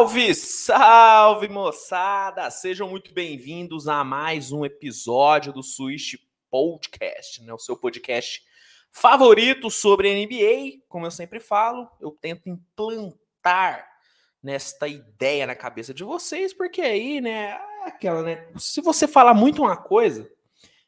Salve, salve moçada! Sejam muito bem-vindos a mais um episódio do Switch Podcast, né? o seu podcast favorito sobre NBA. Como eu sempre falo, eu tento implantar nesta ideia na cabeça de vocês, porque aí, né, aquela, né, se você falar muito uma coisa,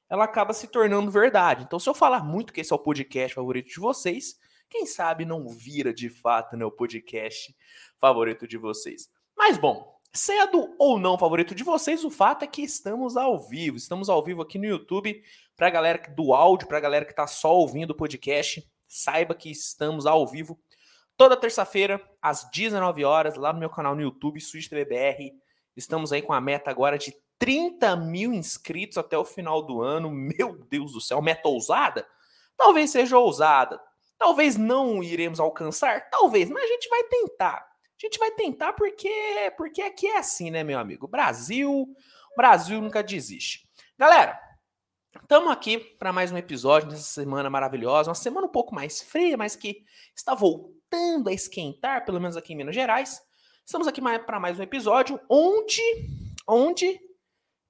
ela acaba se tornando verdade. Então, se eu falar muito que esse é o podcast favorito de vocês, quem sabe não vira de fato né, o podcast favorito de vocês. Mas bom, sendo ou não favorito de vocês, o fato é que estamos ao vivo. Estamos ao vivo aqui no YouTube para a galera do áudio, para a galera que está só ouvindo o podcast. Saiba que estamos ao vivo toda terça-feira às 19 horas lá no meu canal no YouTube, Switch TVBR. Estamos aí com a meta agora de 30 mil inscritos até o final do ano. Meu Deus do céu, meta ousada? Talvez seja ousada, Talvez não iremos alcançar, talvez, mas a gente vai tentar. A gente vai tentar porque porque aqui é assim, né, meu amigo? Brasil, Brasil nunca desiste. Galera, estamos aqui para mais um episódio nessa semana maravilhosa, uma semana um pouco mais fria, mas que está voltando a esquentar, pelo menos aqui em Minas Gerais. Estamos aqui para mais um episódio onde onde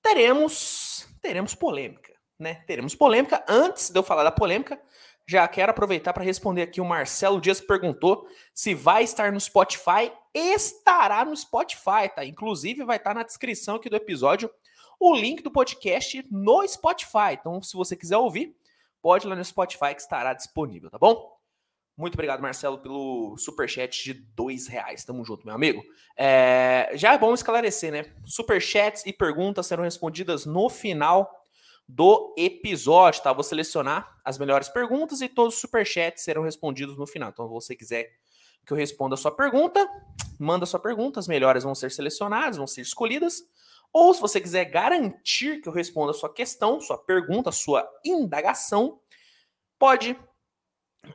teremos teremos polêmica, né? Teremos polêmica. Antes de eu falar da polêmica, já quero aproveitar para responder aqui o Marcelo Dias perguntou se vai estar no Spotify. Estará no Spotify, tá? Inclusive vai estar na descrição aqui do episódio o link do podcast no Spotify. Então, se você quiser ouvir, pode ir lá no Spotify que estará disponível, tá bom? Muito obrigado, Marcelo, pelo superchat de dois reais. Tamo junto, meu amigo. É, já é bom esclarecer, né? Superchats e perguntas serão respondidas no final do episódio, tá? Vou selecionar as melhores perguntas e todos os superchats serão respondidos no final. Então, se você quiser que eu responda a sua pergunta, manda a sua pergunta, as melhores vão ser selecionadas, vão ser escolhidas. Ou se você quiser garantir que eu responda a sua questão, sua pergunta, sua indagação, pode,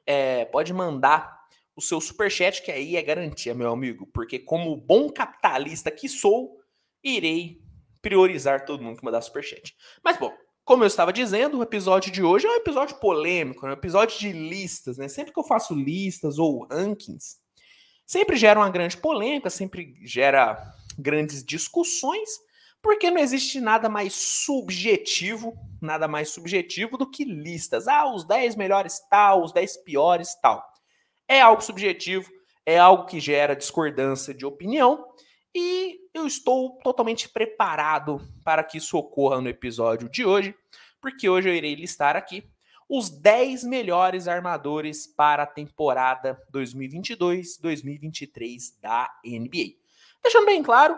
é, pode mandar o seu superchat, que aí é garantia, meu amigo, porque como bom capitalista que sou, irei priorizar todo mundo que mandar superchat. Mas bom, como eu estava dizendo, o episódio de hoje é um episódio polêmico, é um episódio de listas, né? Sempre que eu faço listas ou rankings, sempre gera uma grande polêmica, sempre gera grandes discussões, porque não existe nada mais subjetivo, nada mais subjetivo do que listas. Ah, os 10 melhores tal, os 10 piores tal. É algo subjetivo, é algo que gera discordância de opinião, e eu estou totalmente preparado para que isso ocorra no episódio de hoje, porque hoje eu irei listar aqui os 10 melhores armadores para a temporada 2022-2023 da NBA. Deixando bem claro,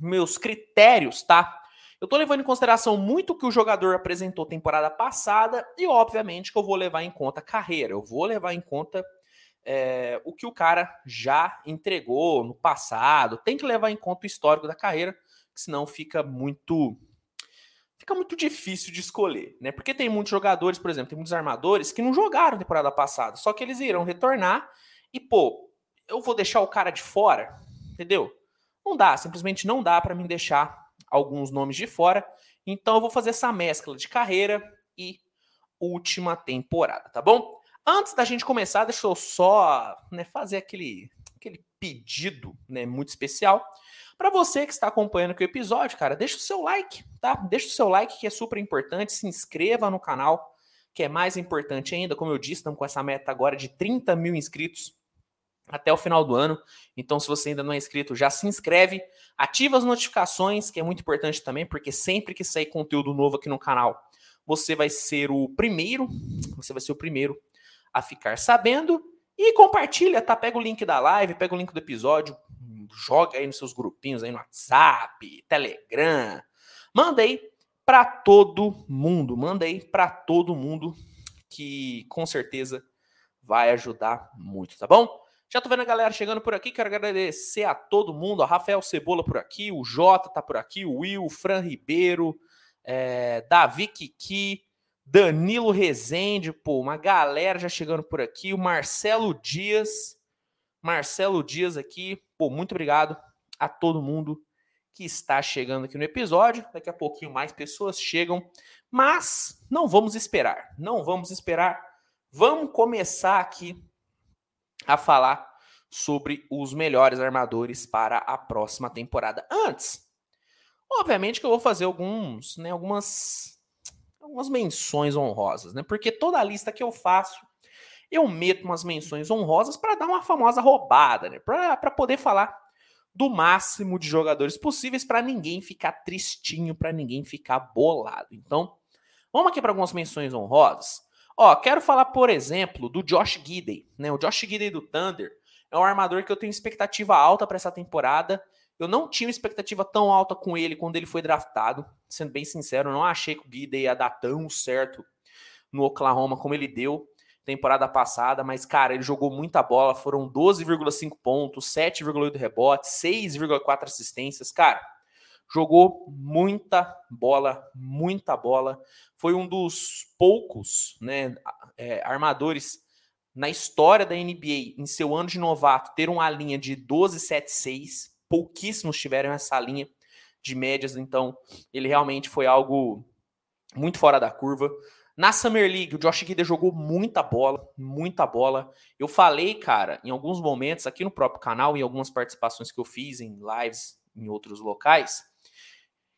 meus critérios, tá? Eu tô levando em consideração muito o que o jogador apresentou temporada passada e, obviamente, que eu vou levar em conta a carreira. Eu vou levar em conta é, o que o cara já entregou no passado. Tem que levar em conta o histórico da carreira, senão fica muito fica muito difícil de escolher, né? Porque tem muitos jogadores, por exemplo, tem muitos armadores que não jogaram temporada passada, só que eles irão retornar e pô, eu vou deixar o cara de fora, entendeu? Não dá, simplesmente não dá para mim deixar alguns nomes de fora. Então eu vou fazer essa mescla de carreira e última temporada, tá bom? Antes da gente começar, deixa eu só né, fazer aquele, aquele pedido né, muito especial. Para você que está acompanhando aqui o episódio, cara, deixa o seu like, tá? Deixa o seu like que é super importante. Se inscreva no canal, que é mais importante ainda. Como eu disse, estamos com essa meta agora de 30 mil inscritos até o final do ano. Então, se você ainda não é inscrito, já se inscreve, ativa as notificações, que é muito importante também, porque sempre que sair conteúdo novo aqui no canal, você vai ser o primeiro, você vai ser o primeiro a ficar sabendo. E compartilha, tá? Pega o link da live, pega o link do episódio, joga aí nos seus grupinhos aí no WhatsApp, Telegram. Manda aí para todo mundo, manda aí para todo mundo que com certeza vai ajudar muito, tá bom? Já tô vendo a galera chegando por aqui, quero agradecer a todo mundo, a Rafael Cebola por aqui, o Jota tá por aqui, o Will, o Fran Ribeiro, é, Davi Kiki, Danilo Rezende, pô, uma galera já chegando por aqui. O Marcelo Dias. Marcelo Dias aqui. Pô, muito obrigado a todo mundo que está chegando aqui no episódio. Daqui a pouquinho mais pessoas chegam. Mas não vamos esperar. Não vamos esperar. Vamos começar aqui a falar sobre os melhores armadores para a próxima temporada. Antes, obviamente que eu vou fazer alguns, né, algumas algumas menções honrosas, né? Porque toda lista que eu faço, eu meto umas menções honrosas para dar uma famosa roubada, né? Para poder falar do máximo de jogadores possíveis para ninguém ficar tristinho, para ninguém ficar bolado. Então, vamos aqui para algumas menções honrosas. Ó, quero falar, por exemplo, do Josh Gidey, né? O Josh Gidey do Thunder é um armador que eu tenho expectativa alta para essa temporada. Eu não tinha expectativa tão alta com ele quando ele foi draftado. Sendo bem sincero, eu não achei que o Gidey ia dar tão certo no Oklahoma como ele deu temporada passada, mas cara, ele jogou muita bola, foram 12,5 pontos, 7,8 rebotes, 6,4 assistências, cara. Jogou muita bola, muita bola. Foi um dos poucos, né, é, armadores na história da NBA, em seu ano de novato, ter uma linha de 12,76. Pouquíssimos tiveram essa linha de médias, então ele realmente foi algo muito fora da curva. Na Summer League, o Josh Giddey jogou muita bola, muita bola. Eu falei, cara, em alguns momentos aqui no próprio canal, em algumas participações que eu fiz em lives em outros locais,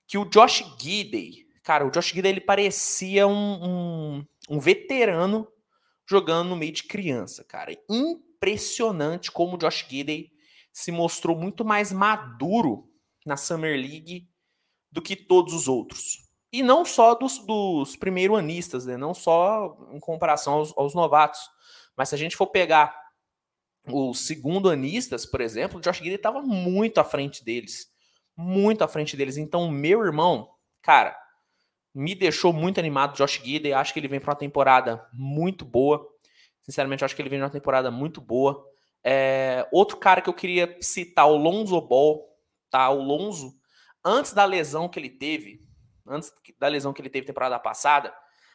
que o Josh Giddey, cara, o Josh Giddey ele parecia um, um, um veterano jogando no meio de criança, cara. Impressionante como o Josh Gidey se mostrou muito mais maduro na Summer League do que todos os outros. E não só dos, dos primeiro-anistas, né? não só em comparação aos, aos, novatos. Mas se a gente for pegar os segundo-anistas, por exemplo, o Josh Gidey estava muito à frente deles. Muito à frente deles. Então, meu irmão, cara, me deixou muito animado Josh Gidey. Acho que ele vem para uma temporada muito boa. Sinceramente, acho que ele vem para uma temporada muito boa. É, outro cara que eu queria citar, o Lonzo Ball, tá? O Lonzo, antes da lesão que ele teve, antes da lesão que ele teve temporada passada,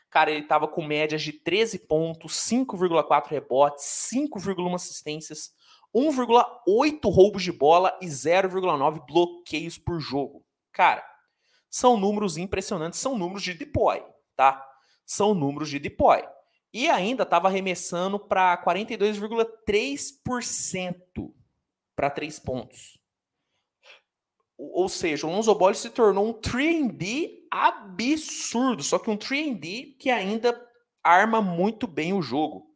cara, ele tava com médias de 13 pontos, 5,4 rebotes, 5,1 assistências, 1,8 roubos de bola e 0,9 bloqueios por jogo. Cara, são números impressionantes, são números de deploy, tá? São números de deploy. E ainda estava arremessando para 42,3% para três pontos. Ou seja, o Lonzo Ball se tornou um 3D absurdo, só que um 3D que ainda arma muito bem o jogo.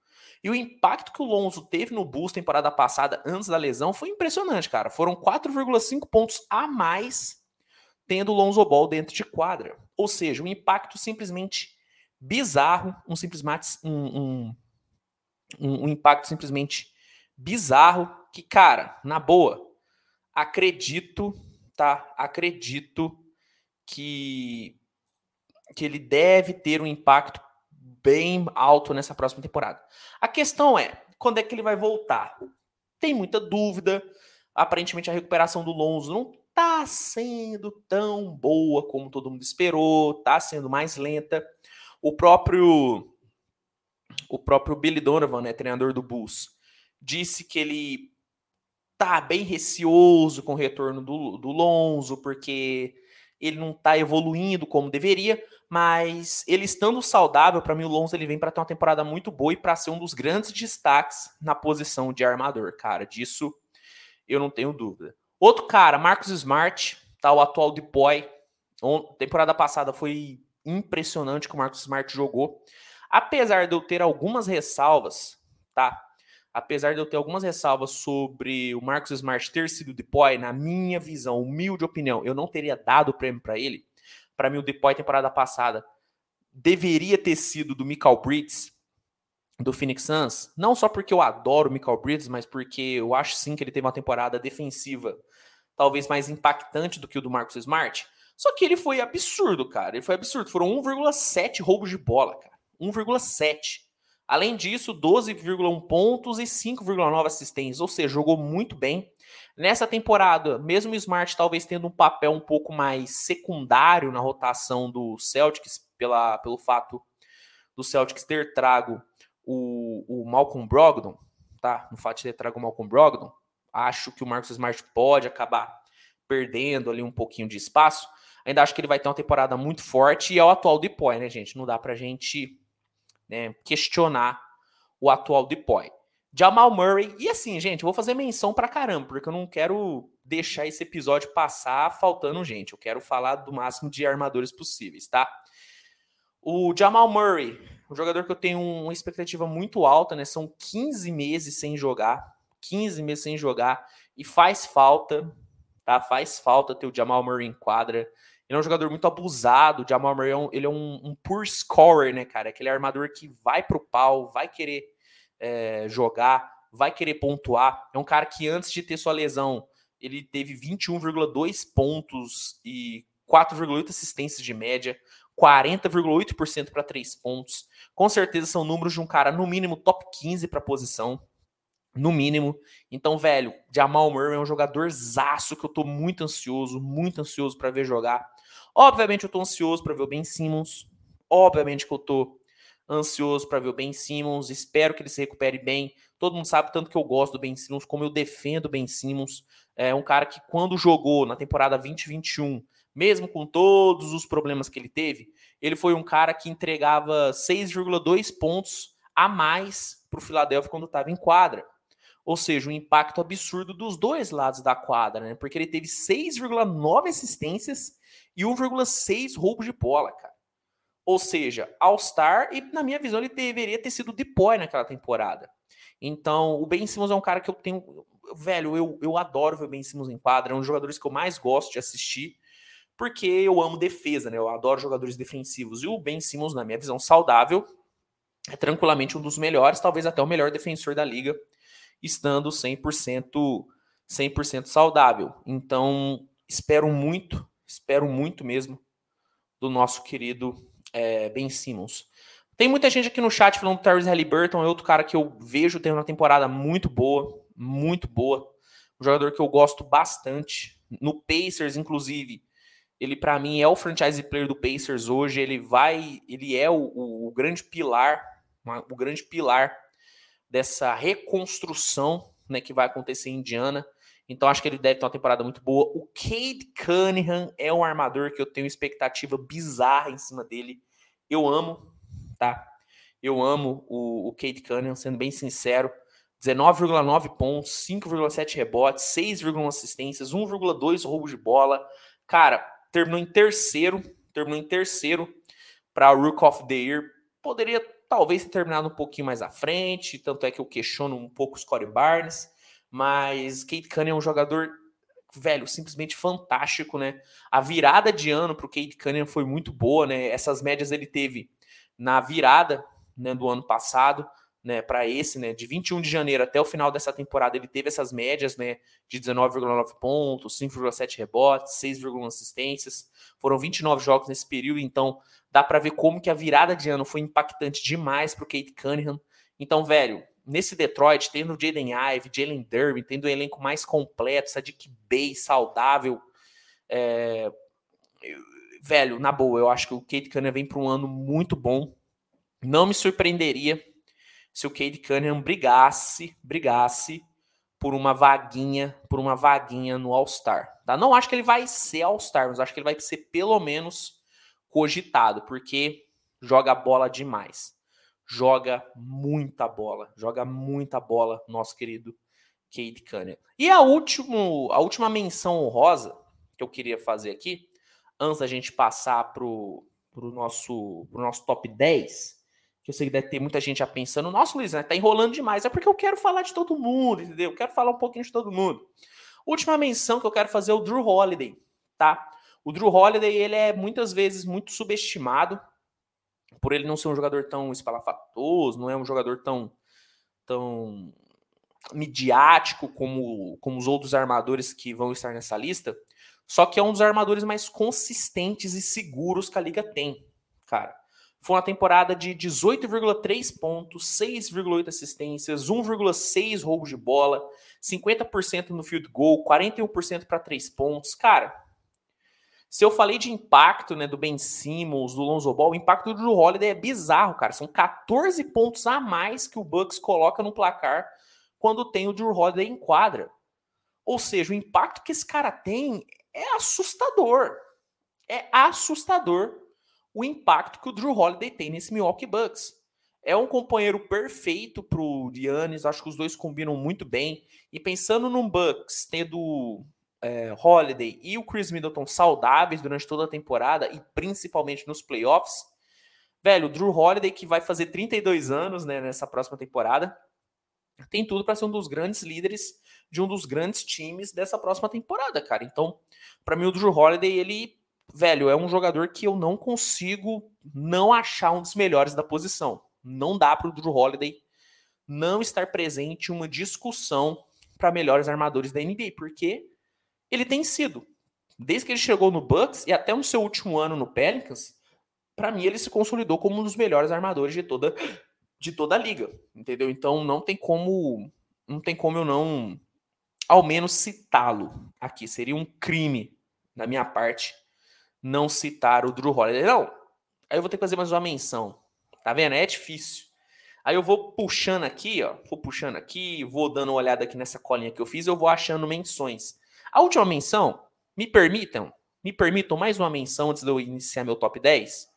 E o impacto que o Lonzo teve no Bulls temporada passada, antes da lesão, foi impressionante, cara. Foram 4,5 pontos a mais tendo o Lonzo Ball dentro de quadra. Ou seja, um impacto simplesmente bizarro, um, simplesmente, um, um, um, um impacto simplesmente bizarro que, cara, na boa, acredito, tá? Acredito que, que ele deve ter um impacto bem alto nessa próxima temporada. A questão é, quando é que ele vai voltar? Tem muita dúvida. Aparentemente a recuperação do Lonzo não tá sendo tão boa como todo mundo esperou, tá sendo mais lenta. O próprio o próprio Billy Donovan, né, treinador do Bulls, disse que ele tá bem receoso com o retorno do, do Lonzo, porque ele não tá evoluindo como deveria, mas ele estando saudável, para mim o Lonzo ele vem para ter uma temporada muito boa e para ser um dos grandes destaques na posição de armador, cara. Disso eu não tenho dúvida. Outro cara, Marcos Smart, tá? O atual deploy. Temporada passada foi impressionante que o Marcos Smart jogou. Apesar de eu ter algumas ressalvas, tá? Apesar de eu ter algumas ressalvas sobre o Marcos Smart ter sido deploy, na minha visão, humilde opinião, eu não teria dado o prêmio para ele. Para mim, o deploy temporada passada deveria ter sido do Michael Bridges, do Phoenix Suns, não só porque eu adoro o Michael Bridges, mas porque eu acho sim que ele teve uma temporada defensiva talvez mais impactante do que o do Marcus Smart. Só que ele foi absurdo, cara. Ele foi absurdo. Foram 1,7 roubos de bola, cara. 1,7. Além disso, 12,1 pontos e 5,9 assistências. Ou seja, jogou muito bem. Nessa temporada, mesmo o Smart talvez tendo um papel um pouco mais secundário na rotação do Celtics, pela, pelo fato do Celtics ter trago o, o Malcolm Brogdon, tá? No fato de ter trago o Malcolm Brogdon, acho que o Marcos Smart pode acabar perdendo ali um pouquinho de espaço. Ainda acho que ele vai ter uma temporada muito forte e é o atual Depoy, né, gente? Não dá pra gente né, questionar o atual Depoy. Jamal Murray. E assim, gente, eu vou fazer menção pra caramba, porque eu não quero deixar esse episódio passar faltando gente. Eu quero falar do máximo de armadores possíveis, tá? O Jamal Murray, um jogador que eu tenho uma expectativa muito alta, né? São 15 meses sem jogar. 15 meses sem jogar. E faz falta, tá? Faz falta ter o Jamal Murray em quadra. Ele é um jogador muito abusado. O Jamal Murray é um, ele é um, um poor scorer, né, cara? Aquele armador que vai pro pau, vai querer é, jogar, vai querer pontuar. É um cara que antes de ter sua lesão, ele teve 21,2 pontos e 4,8 assistências de média, 40,8% para 3 pontos. Com certeza são números de um cara, no mínimo, top 15 para posição. No mínimo. Então, velho, Jamal Murray é um jogador zaço que eu tô muito ansioso, muito ansioso para ver jogar. Obviamente, eu tô ansioso para ver o Ben Simmons. Obviamente que eu tô ansioso para ver o Ben Simmons. Espero que ele se recupere bem. Todo mundo sabe tanto que eu gosto do Ben Simmons, como eu defendo o Ben Simmons. É um cara que, quando jogou na temporada 2021, mesmo com todos os problemas que ele teve, ele foi um cara que entregava 6,2 pontos a mais para o Philadelphia quando estava em quadra. Ou seja, um impacto absurdo dos dois lados da quadra, né? Porque ele teve 6,9 assistências e 1,6 roubos de bola, cara. Ou seja, All-Star, e na minha visão ele deveria ter sido depoy naquela temporada. Então, o Ben Simmons é um cara que eu tenho. Velho, eu, eu adoro ver o Ben Simmons em quadra, é um dos jogadores que eu mais gosto de assistir, porque eu amo defesa, né? Eu adoro jogadores defensivos. E o Ben Simmons, na minha visão saudável, é tranquilamente um dos melhores, talvez até o melhor defensor da liga, estando 100%, 100% saudável. Então, espero muito, espero muito mesmo do nosso querido é, Ben Simmons. Tem muita gente aqui no chat falando do Tyrese Halliburton, é outro cara que eu vejo tendo uma temporada muito boa, muito boa. Um jogador que eu gosto bastante. No Pacers, inclusive, ele para mim é o franchise player do Pacers hoje. Ele vai, ele é o, o, o grande pilar, uma, o grande pilar dessa reconstrução né, que vai acontecer em Indiana. Então acho que ele deve ter uma temporada muito boa. O Cade Cunningham é um armador que eu tenho expectativa bizarra em cima dele. Eu amo, tá? Eu amo o, o Cade Cunningham, sendo bem sincero. 19,9 pontos, 5,7 rebotes, 6,1 assistências, 1,2 roubos de bola. Cara, terminou em terceiro, terminou em terceiro para o Rook of the Year. Poderia talvez ter terminado um pouquinho mais à frente, tanto é que eu questiono um pouco o Scottie Barnes. Mas Kate Cunningham é um jogador, velho, simplesmente fantástico, né? A virada de ano para o Kate Cunningham foi muito boa, né? Essas médias ele teve na virada né, do ano passado, né, para esse, né, de 21 de janeiro até o final dessa temporada, ele teve essas médias, né, de 19,9 pontos, 5,7 rebotes, 6,1 assistências. Foram 29 jogos nesse período, então dá para ver como que a virada de ano foi impactante demais para o Kate Cunningham. Então, velho, nesse Detroit, tendo Jaden Ive, Jalen Durbin, tendo um elenco mais completo, Sadiq Bey saudável, é... velho, na boa, eu acho que o Kate Cunningham vem para um ano muito bom. Não me surpreenderia se o Cade Cunningham brigasse, brigasse por uma vaguinha, por uma vaguinha no All-Star. Tá? Não acho que ele vai ser All-Star, mas acho que ele vai ser pelo menos cogitado, porque joga bola demais joga muita bola, joga muita bola, nosso querido Cade Cunningham. E a, último, a última menção honrosa que eu queria fazer aqui, antes da gente passar pro, pro, nosso, pro nosso top 10, que eu sei que deve ter muita gente já pensando, nossa, Luiz, né, tá enrolando demais, é porque eu quero falar de todo mundo, entendeu? Eu quero falar um pouquinho de todo mundo. Última menção que eu quero fazer é o Drew Holiday, tá? O Drew Holiday, ele é muitas vezes muito subestimado, por ele não ser um jogador tão espalafatoso, não é um jogador tão, tão midiático como, como os outros armadores que vão estar nessa lista, só que é um dos armadores mais consistentes e seguros que a liga tem, cara. Foi uma temporada de 18,3 pontos, 6,8 assistências, 1,6 roubos de bola, 50% no field goal, 41% para 3 pontos. Cara, se eu falei de impacto, né, do Ben Simmons, do Lonzo Ball, o impacto do Drew Holiday é bizarro, cara. São 14 pontos a mais que o Bucks coloca no placar quando tem o Drew Holiday em quadra. Ou seja, o impacto que esse cara tem é assustador. É assustador o impacto que o Drew Holiday tem nesse Milwaukee Bucks. é um companheiro perfeito pro Giannis, acho que os dois combinam muito bem. E pensando num Bucks, tendo é, Holiday e o Chris Middleton saudáveis durante toda a temporada e principalmente nos playoffs, velho, o Drew Holiday, que vai fazer 32 anos né, nessa próxima temporada, tem tudo para ser um dos grandes líderes de um dos grandes times dessa próxima temporada, cara. Então, para mim, o Drew Holiday, ele, velho, é um jogador que eu não consigo não achar um dos melhores da posição. Não dá para o Drew Holiday não estar presente uma discussão para melhores armadores da NBA, porque ele tem sido. Desde que ele chegou no Bucks e até no seu último ano no Pelicans, para mim ele se consolidou como um dos melhores armadores de toda de toda a liga, entendeu? Então não tem como não tem como eu não ao menos citá-lo aqui. Seria um crime da minha parte não citar o Drew Holiday. Não, aí eu vou ter que fazer mais uma menção. Tá vendo? É difícil. Aí eu vou puxando aqui, ó. Vou puxando aqui, vou dando uma olhada aqui nessa colinha que eu fiz, eu vou achando menções. A última menção, me permitam, me permitam mais uma menção antes de eu iniciar meu top 10.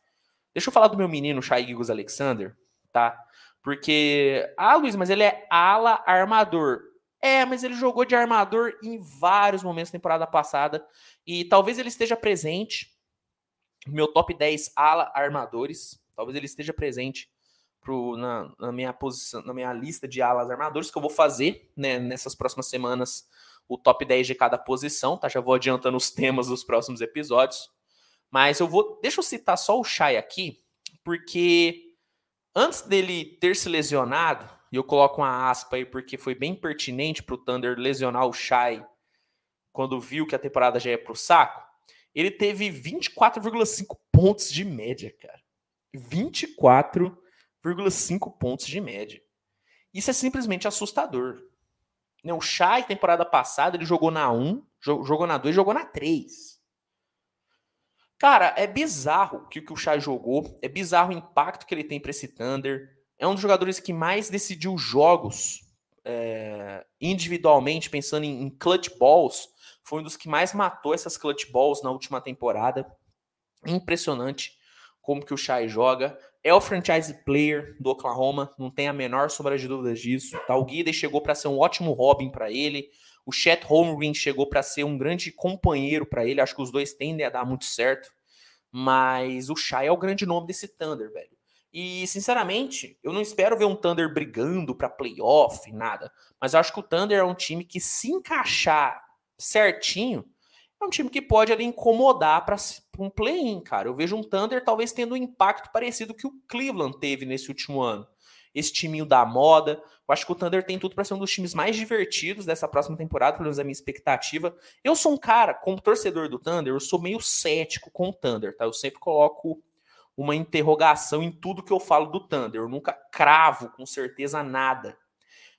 Deixa eu falar do meu menino Shai Gilgus Alexander, tá? Porque, ah, Luiz, mas ele é ala armador. É, mas ele jogou de armador em vários momentos da temporada passada e talvez ele esteja presente meu top 10 ala armadores, talvez ele esteja presente pro, na, na, minha posição, na minha lista de alas armadores que eu vou fazer né, nessas próximas semanas, o top 10 de cada posição, tá? Já vou adiantando os temas dos próximos episódios. Mas eu vou, deixa eu citar só o Shai aqui, porque antes dele ter se lesionado, e eu coloco uma aspa aí porque foi bem pertinente para o Thunder lesionar o Shai quando viu que a temporada já ia para o saco, ele teve 24,5 pontos de média, cara. 24 0,5 pontos de média. Isso é simplesmente assustador. Né, o Shai, temporada passada, ele jogou na 1, jogou na 2, jogou na 3. Cara, é bizarro o que, o Shai jogou, é bizarro o impacto que ele tem para esse Thunder. É um dos jogadores que mais decidiu jogos é, individualmente, pensando em, em clutch balls. Foi um dos que mais matou essas clutch balls na última temporada. Impressionante como que o Shai joga. É o franchise player do Oklahoma, não tem a menor sombra de dúvidas disso. Tá? O Guida chegou para ser um ótimo Robin para ele. O Chet Holmgren chegou para ser um grande companheiro para ele. Acho que os dois tendem a dar muito certo. Mas o Shai é o grande nome desse Thunder, velho. E, sinceramente, eu não espero ver um Thunder brigando para playoff, nada. Mas eu acho que o Thunder é um time que, se encaixar certinho, é um time que pode ali incomodar para um play-in, cara. Eu vejo um Thunder talvez tendo um impacto parecido que o Cleveland teve nesse último ano. Esse timinho da moda. Eu acho que o Thunder tem tudo para ser um dos times mais divertidos dessa próxima temporada, pelo menos a minha expectativa. Eu sou um cara, como torcedor do Thunder, eu sou meio cético com o Thunder, tá? Eu sempre coloco uma interrogação em tudo que eu falo do Thunder. Eu nunca cravo com certeza nada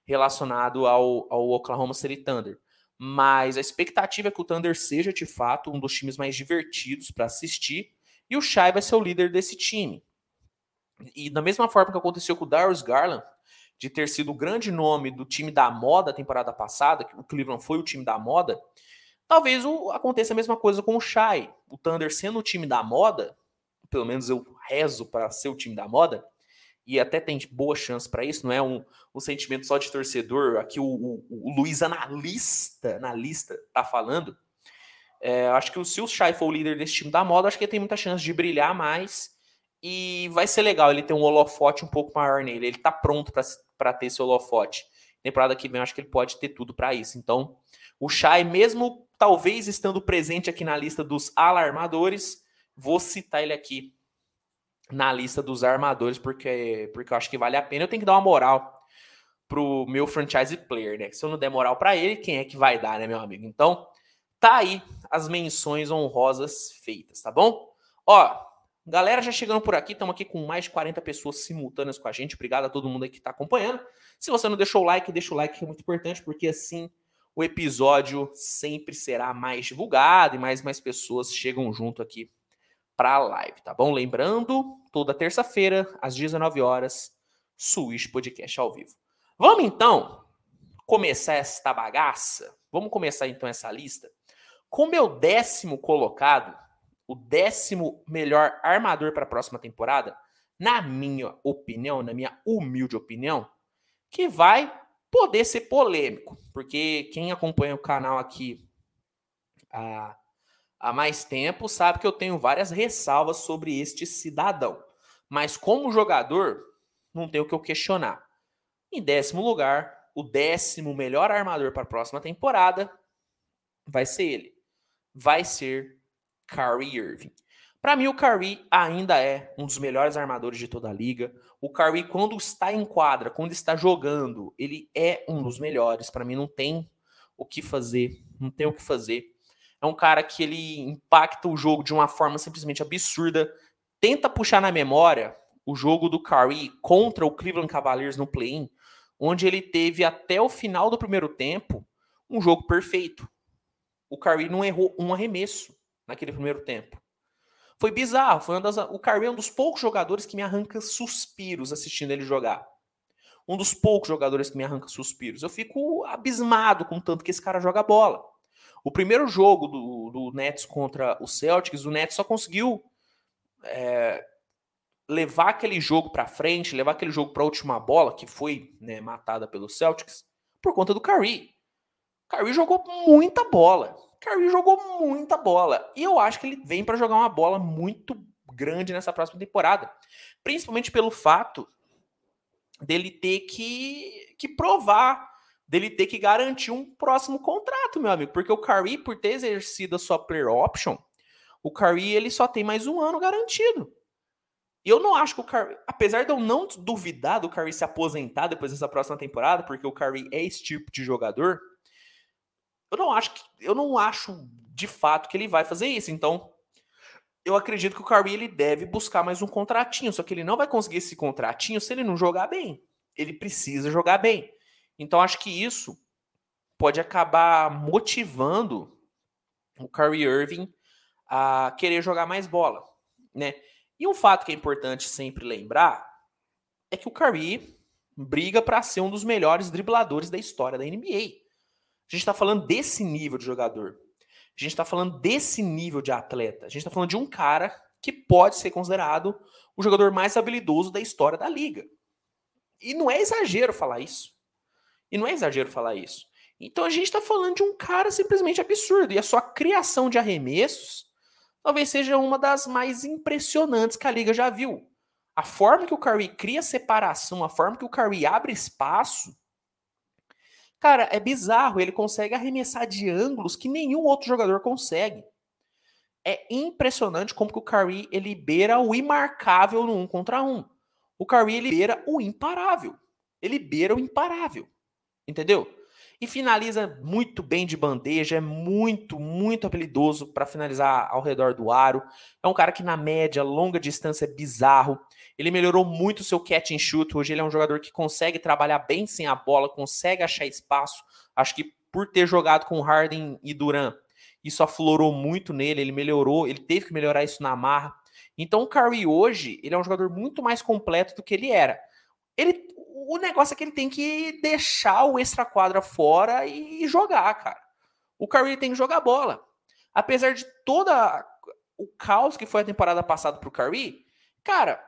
relacionado ao, ao Oklahoma City Thunder. Mas a expectativa é que o Thunder seja de fato um dos times mais divertidos para assistir e o Shai vai ser o líder desse time. E da mesma forma que aconteceu com o Darius Garland, de ter sido o grande nome do time da moda temporada passada, que o Cleveland foi o time da moda, talvez o, aconteça a mesma coisa com o Shai. O Thunder sendo o time da moda, pelo menos eu rezo para ser o time da moda, e até tem boa chance para isso, não é um, um sentimento só de torcedor. Aqui o, o, o Luiz analista, analista tá falando. É, acho que se o Shai for o líder desse time da moda, acho que ele tem muita chance de brilhar mais e vai ser legal ele ter um holofote um pouco maior nele. Ele tá pronto para ter esse holofote. Temporada que vem, acho que ele pode ter tudo para isso. Então, o Shai, mesmo talvez estando presente aqui na lista dos alarmadores, vou citar ele aqui na lista dos armadores, porque, porque eu acho que vale a pena. Eu tenho que dar uma moral pro meu franchise player, né? Se eu não der moral para ele, quem é que vai dar, né, meu amigo? Então, tá aí as menções honrosas feitas, tá bom? Ó, galera já chegando por aqui, estamos aqui com mais de 40 pessoas simultâneas com a gente. Obrigado a todo mundo que tá acompanhando. Se você não deixou o like, deixa o like que é muito importante, porque assim o episódio sempre será mais divulgado e mais mais pessoas chegam junto aqui para a live, tá bom? Lembrando, toda terça-feira, às 19 horas, Switch Podcast ao vivo. Vamos então começar esta bagaça? Vamos começar então essa lista com meu décimo colocado, o décimo melhor armador para a próxima temporada, na minha opinião, na minha humilde opinião, que vai poder ser polêmico, porque quem acompanha o canal aqui há, há mais tempo sabe que eu tenho várias ressalvas sobre este cidadão. Mas como jogador, não tem o que eu questionar. Em décimo lugar, o décimo melhor armador para a próxima temporada vai ser ele. Vai ser Kyrie Irving. Para mim, o Curry ainda é um dos melhores armadores de toda a liga. O Curry, quando está em quadra, quando está jogando, ele é um dos melhores. Para mim, não tem o que fazer. Não tem o que fazer. É um cara que ele impacta o jogo de uma forma simplesmente absurda. Tenta puxar na memória o jogo do Curry contra o Cleveland Cavaliers no play-in, onde ele teve até o final do primeiro tempo um jogo perfeito. O Curry não errou um arremesso naquele primeiro tempo. Foi bizarro. Foi das, o Kyrie é um dos poucos jogadores que me arranca suspiros assistindo ele jogar. Um dos poucos jogadores que me arranca suspiros. Eu fico abismado com o tanto que esse cara joga bola. O primeiro jogo do, do Nets contra o Celtics, o Nets só conseguiu é, levar aquele jogo para frente, levar aquele jogo para a última bola, que foi né, matada pelo Celtics, por conta do Kyrie. O Kyrie jogou muita bola. Kyrie jogou muita bola. E eu acho que ele vem para jogar uma bola muito grande nessa próxima temporada. Principalmente pelo fato dele ter que, que provar, dele ter que garantir um próximo contrato, meu amigo. Porque o Kyrie, por ter exercido a sua player option, o Kyrie ele só tem mais um ano garantido. E eu não acho que o Kyrie, apesar de eu não duvidar do Kyrie se aposentar depois dessa próxima temporada, porque o Kyrie é esse tipo de jogador, eu não acho que, eu não acho de fato que ele vai fazer isso. Então, eu acredito que o Curry ele deve buscar mais um contratinho, só que ele não vai conseguir esse contratinho se ele não jogar bem. Ele precisa jogar bem. Então, acho que isso pode acabar motivando o Kyrie Irving a querer jogar mais bola, né? E um fato que é importante sempre lembrar é que o Kyrie briga para ser um dos melhores dribladores da história da NBA. A gente está falando desse nível de jogador. A gente está falando desse nível de atleta. A gente está falando de um cara que pode ser considerado o jogador mais habilidoso da história da liga. E não é exagero falar isso. E não é exagero falar isso. Então a gente está falando de um cara simplesmente absurdo. E a sua criação de arremessos talvez seja uma das mais impressionantes que a liga já viu. A forma que o Curry cria separação, a forma que o Curry abre espaço, Cara, é bizarro, ele consegue arremessar de ângulos que nenhum outro jogador consegue. É impressionante como que o Curry ele beira o imarcável no um contra um. O Curry ele beira o imparável. Ele beira o imparável. Entendeu? E finaliza muito bem de bandeja, é muito, muito habilidoso para finalizar ao redor do aro. É um cara que na média, longa distância é bizarro. Ele melhorou muito o seu catch and shoot. Hoje ele é um jogador que consegue trabalhar bem sem a bola, consegue achar espaço. Acho que por ter jogado com Harden e Duran, isso aflorou muito nele. Ele melhorou, ele teve que melhorar isso na marra. Então o Curry hoje, ele é um jogador muito mais completo do que ele era. Ele, o negócio é que ele tem que deixar o extra quadra fora e jogar, cara. O Curry tem que jogar bola. Apesar de toda o caos que foi a temporada passada pro Curry, cara,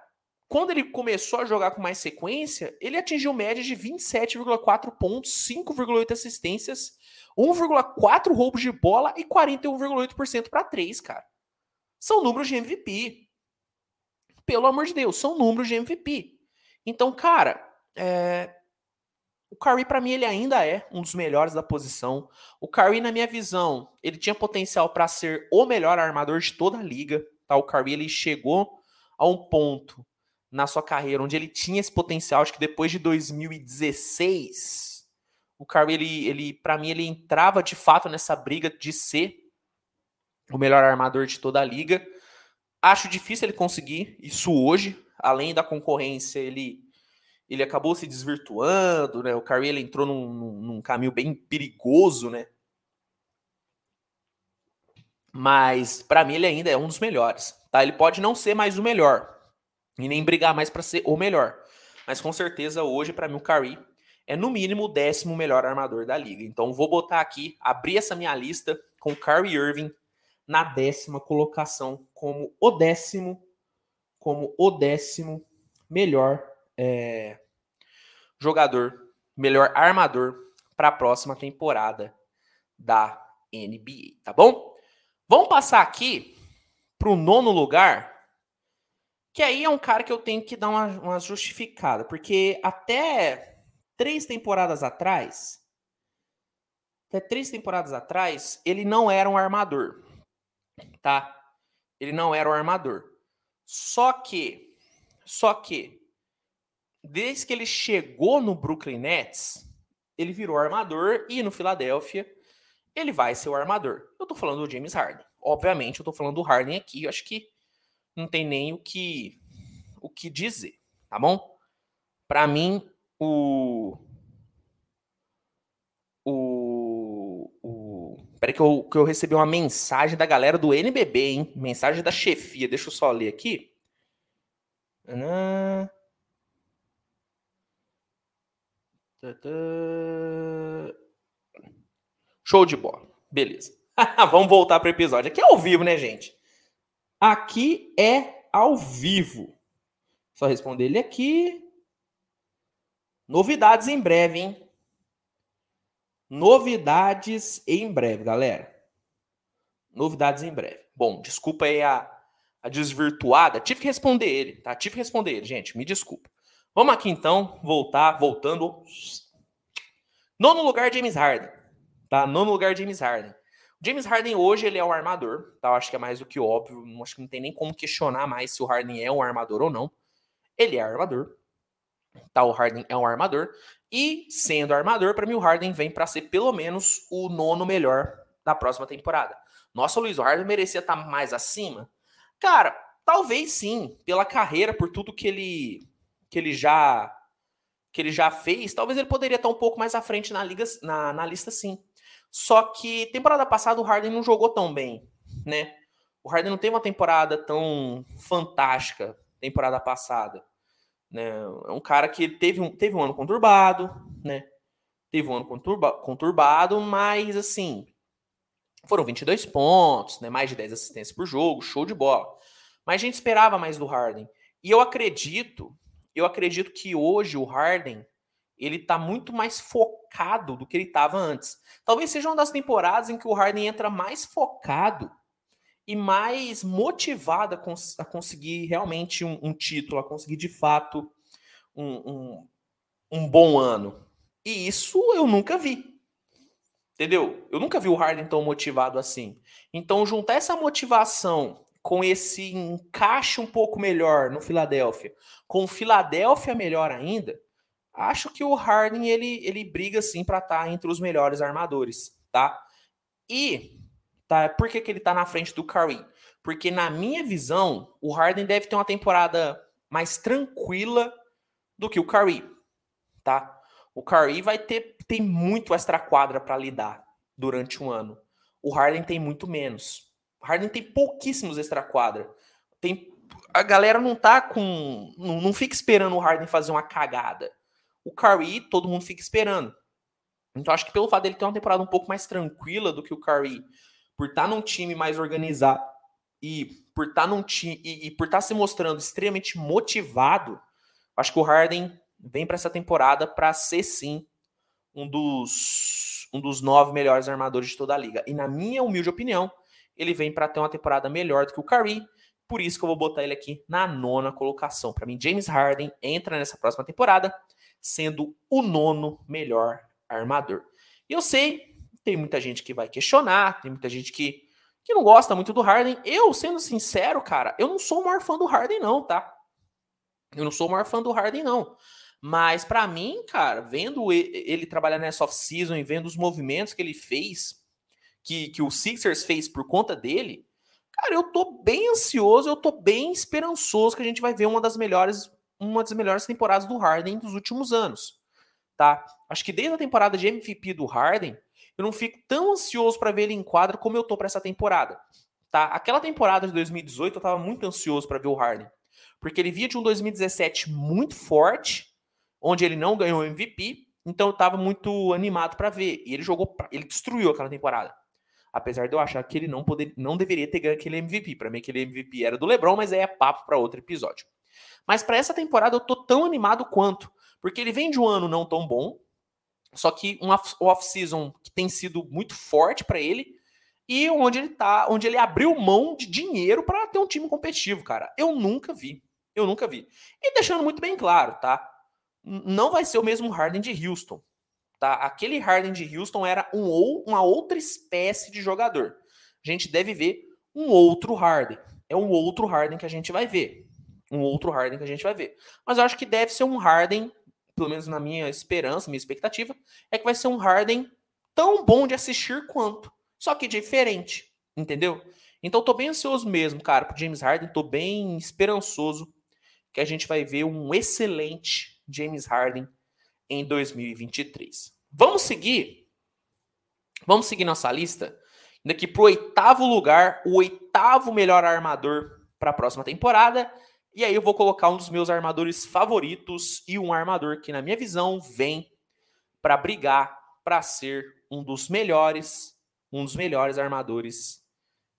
quando ele começou a jogar com mais sequência, ele atingiu média de 27,4 pontos, 5,8 assistências, 1,4 roubos de bola e 41,8% para 3, cara. São números de MVP. Pelo amor de Deus, são números de MVP. Então, cara, é... o Curry para mim ele ainda é um dos melhores da posição. O Curry na minha visão, ele tinha potencial para ser o melhor armador de toda a liga, tá? O Curry ele chegou a um ponto na sua carreira, onde ele tinha esse potencial. Acho que depois de 2016, o Curry, ele, ele para mim, ele entrava de fato nessa briga de ser o melhor armador de toda a liga. Acho difícil ele conseguir isso hoje. Além da concorrência, ele, ele acabou se desvirtuando, né? O Curry ele entrou num, num caminho bem perigoso, né? Mas para mim ele ainda é um dos melhores, tá? Ele pode não ser mais o melhor, e nem brigar mais para ser o melhor. Mas com certeza hoje, para mim, o Curry é no mínimo o décimo melhor armador da liga. Então vou botar aqui, abrir essa minha lista com Kyrie Irving na décima colocação como o décimo, como o décimo melhor é, jogador, melhor armador para a próxima temporada da NBA, tá bom? Vamos passar aqui para o nono lugar, que aí é um cara que eu tenho que dar uma, uma justificada, porque até três temporadas atrás, até três temporadas atrás, ele não era um armador, tá? Ele não era um armador. Só que, só que, desde que ele chegou no Brooklyn Nets, ele virou armador e no Philadelphia ele vai ser o armador. Eu tô falando do James Harden. Obviamente, eu tô falando do Harden aqui. Eu acho que não tem nem o que o que dizer, tá bom? Para mim, o, o Peraí que eu, que eu recebi uma mensagem da galera do NBB, hein? Mensagem da chefia. Deixa eu só ler aqui. Show de bola. Beleza. Vamos voltar para o episódio. Aqui é ao vivo, né, gente? Aqui é ao vivo. Só responder ele aqui. Novidades em breve, hein? Novidades em breve, galera. Novidades em breve. Bom, desculpa aí a, a desvirtuada. Tive que responder ele, tá? Tive que responder ele, gente. Me desculpa. Vamos aqui então, voltar, voltando. Nono lugar, James Harden. Tá? Nono lugar, James Harden. James Harden hoje ele é um armador, tá? Eu acho que é mais do que óbvio. Acho que não tem nem como questionar mais se o Harden é um armador ou não. Ele é armador. Tá? O Harden é um armador. E sendo armador, para mim o Harden vem para ser pelo menos o nono melhor da próxima temporada. Nossa, Luiz, o Harden merecia estar tá mais acima? Cara, talvez sim, pela carreira, por tudo que ele que ele já que ele já fez, talvez ele poderia estar um pouco mais à frente na liga na, na lista sim. Só que temporada passada o Harden não jogou tão bem, né? O Harden não teve uma temporada tão fantástica temporada passada, né? É um cara que teve um, teve um ano conturbado, né? Teve um ano conturba, conturbado, mas assim, foram 22 pontos, né? Mais de 10 assistências por jogo, show de bola. Mas a gente esperava mais do Harden. E eu acredito, eu acredito que hoje o Harden ele tá muito mais focado do que ele estava antes. Talvez seja uma das temporadas em que o Harden entra mais focado e mais motivado a, cons a conseguir realmente um, um, título, a conseguir de fato um, um, um bom ano. E isso eu nunca vi. Entendeu? Eu nunca vi o Harden tão motivado assim. Então, juntar essa motivação com esse encaixe um pouco melhor no Filadélfia, com o Filadélfia melhor ainda, acho que o Harden ele, ele briga sim para estar tá entre os melhores armadores, tá? E tá, por que, que ele tá na frente do Curry? Porque na minha visão, o Harden deve ter uma temporada mais tranquila do que o Curry, tá? O Curry vai ter tem muito extra quadra para lidar durante um ano. O Harden tem muito menos. O Harden tem pouquíssimos extra quadra. Tem a galera não tá com não, não fica esperando o Harden fazer uma cagada o Curry, todo mundo fica esperando. Então acho que pelo fato dele ter uma temporada um pouco mais tranquila do que o Curry, por estar tá num time mais organizado e por estar tá num time e, por estar tá se mostrando extremamente motivado, acho que o Harden vem para essa temporada para ser sim um dos um dos nove melhores armadores de toda a liga. E na minha humilde opinião, ele vem para ter uma temporada melhor do que o Curry. Por isso que eu vou botar ele aqui na nona colocação. Para mim, James Harden entra nessa próxima temporada sendo o nono melhor armador. E eu sei, tem muita gente que vai questionar, tem muita gente que, que não gosta muito do Harden. Eu, sendo sincero, cara, eu não sou o maior fã do Harden, não, tá? Eu não sou o maior fã do Harden, não. Mas para mim, cara, vendo ele trabalhar nessa off-season e vendo os movimentos que ele fez, que, que o Sixers fez por conta dele, cara, eu tô bem ansioso, eu tô bem esperançoso que a gente vai ver uma das melhores uma das melhores temporadas do Harden dos últimos anos, tá? Acho que desde a temporada de MVP do Harden, eu não fico tão ansioso para ver ele em quadra como eu tô para essa temporada, tá? Aquela temporada de 2018 eu tava muito ansioso para ver o Harden, porque ele via de um 2017 muito forte, onde ele não ganhou MVP, então eu tava muito animado para ver. E ele jogou, ele destruiu aquela temporada. Apesar de eu achar que ele não poder, não deveria ter ganho aquele MVP. Para mim aquele MVP era do LeBron, mas aí é papo para outro episódio. Mas para essa temporada eu tô tão animado quanto, porque ele vem de um ano não tão bom, só que um off-season que tem sido muito forte para ele e onde ele tá, onde ele abriu mão de dinheiro para ter um time competitivo, cara. Eu nunca vi. Eu nunca vi. E deixando muito bem claro, tá? Não vai ser o mesmo Harden de Houston. Tá? Aquele Harden de Houston era um ou uma outra espécie de jogador. A gente deve ver um outro Harden. É um outro Harden que a gente vai ver um outro Harden que a gente vai ver. Mas eu acho que deve ser um Harden, pelo menos na minha esperança, minha expectativa, é que vai ser um Harden tão bom de assistir quanto, só que diferente, entendeu? Então tô bem ansioso mesmo, cara, pro James Harden, tô bem esperançoso que a gente vai ver um excelente James Harden em 2023. Vamos seguir? Vamos seguir nossa lista? Indo aqui pro oitavo lugar, o oitavo melhor armador para a próxima temporada e aí eu vou colocar um dos meus armadores favoritos e um armador que, na minha visão, vem para brigar para ser um dos melhores, um dos melhores armadores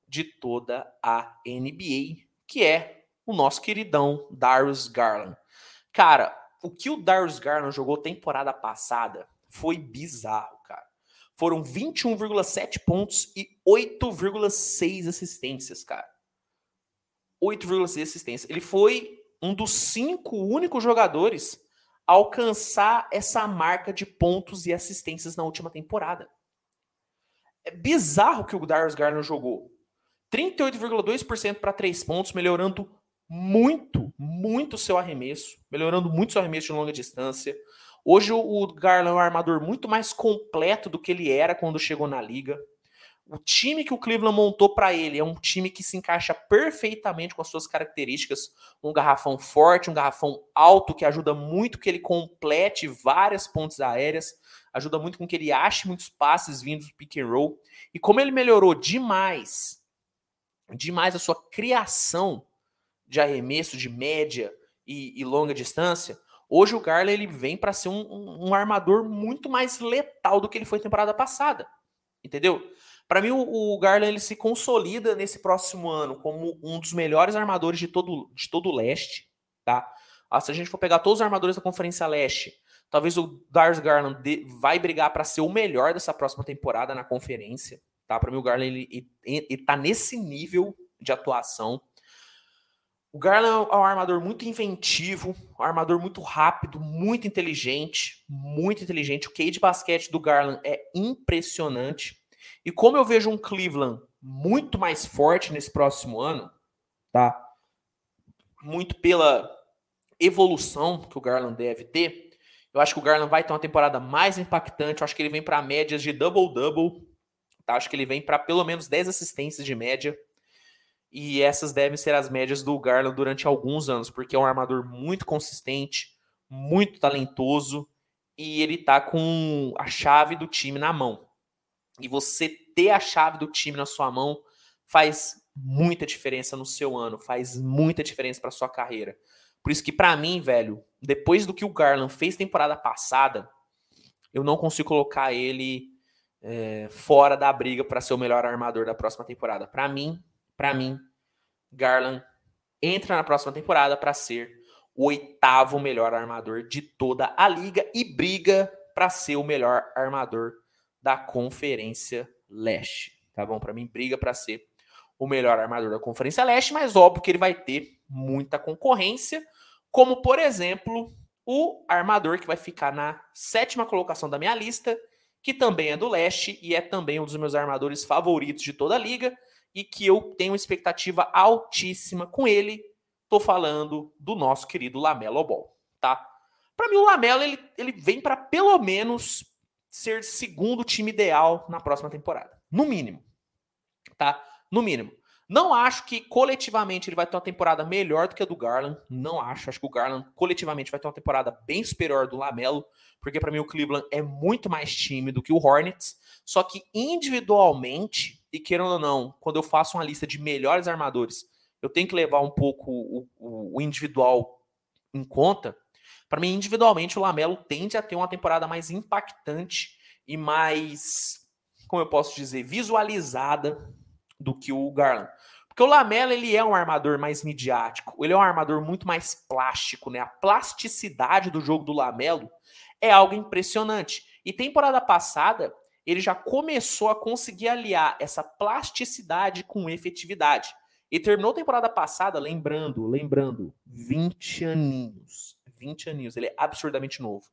de toda a NBA, que é o nosso queridão Darius Garland. Cara, o que o Darius Garland jogou temporada passada foi bizarro, cara. Foram 21,7 pontos e 8,6 assistências, cara. 8,6 assistência. Ele foi um dos cinco únicos jogadores a alcançar essa marca de pontos e assistências na última temporada. É bizarro que o Darius Garland jogou. 38,2% para três pontos, melhorando muito, muito seu arremesso, melhorando muito seu arremesso de longa distância. Hoje o Garland é um armador muito mais completo do que ele era quando chegou na liga. O time que o Cleveland montou para ele é um time que se encaixa perfeitamente com as suas características. Um garrafão forte, um garrafão alto, que ajuda muito que ele complete várias pontes aéreas, ajuda muito com que ele ache muitos passes vindos do pick and roll. E como ele melhorou demais, demais a sua criação de arremesso de média e, e longa distância, hoje o Garland ele vem para ser um, um, um armador muito mais letal do que ele foi temporada passada. Entendeu? Para mim, o, Garland ele se consolida nesse próximo ano como um dos melhores armadores de todo, de todo o leste, tá? Ah, se a gente for pegar todos os armadores da Conferência Leste, talvez o Darius Garland de, vai brigar para ser o melhor dessa próxima temporada na conferência, tá? Para mim, o Garland ele, ele, ele tá nesse nível de atuação. O Garland é um armador muito inventivo, um armador muito rápido, muito inteligente, muito inteligente. O K de basquete do Garland é impressionante. E como eu vejo um Cleveland muito mais forte nesse próximo ano, tá? Muito pela evolução que o Garland deve ter. Eu acho que o Garland vai ter uma temporada mais impactante. Eu acho que ele vem para médias de double-double. Tá? Acho que ele vem para pelo menos 10 assistências de média. E essas devem ser as médias do Garland durante alguns anos, porque é um armador muito consistente, muito talentoso e ele tá com a chave do time na mão. E você ter a chave do time na sua mão faz muita diferença no seu ano, faz muita diferença para sua carreira. Por isso que para mim, velho, depois do que o Garland fez temporada passada, eu não consigo colocar ele é, fora da briga para ser o melhor armador da próxima temporada. Para mim, para mim, Garland entra na próxima temporada para ser o oitavo melhor armador de toda a liga e briga para ser o melhor armador da Conferência Leste. Tá bom? Para mim, briga para ser o melhor armador da Conferência Leste, mas óbvio que ele vai ter muita concorrência, como por exemplo o armador que vai ficar na sétima colocação da minha lista, que também é do leste e é também um dos meus armadores favoritos de toda a liga e que eu tenho uma expectativa altíssima com ele. Tô falando do nosso querido Lamelo Ball, tá? Para mim o Lamelo ele, ele vem para pelo menos ser segundo time ideal na próxima temporada. No mínimo. Tá? No mínimo. Não acho que coletivamente ele vai ter uma temporada melhor do que a do Garland. Não acho. Acho que o Garland coletivamente vai ter uma temporada bem superior do Lamelo, porque para mim o Cleveland é muito mais time do que o Hornets. Só que individualmente, e querendo ou não, quando eu faço uma lista de melhores armadores, eu tenho que levar um pouco o, o, o individual em conta. Para mim, individualmente, o Lamelo tende a ter uma temporada mais impactante e mais, como eu posso dizer, visualizada do que o Garland. Porque o Lamelo, ele é um armador mais midiático, ele é um armador muito mais plástico, né? A plasticidade do jogo do Lamelo é algo impressionante. E temporada passada, ele já começou a conseguir aliar essa plasticidade com efetividade. E terminou a temporada passada, lembrando, lembrando, 20 aninhos. 20 aninhos, ele é absurdamente novo.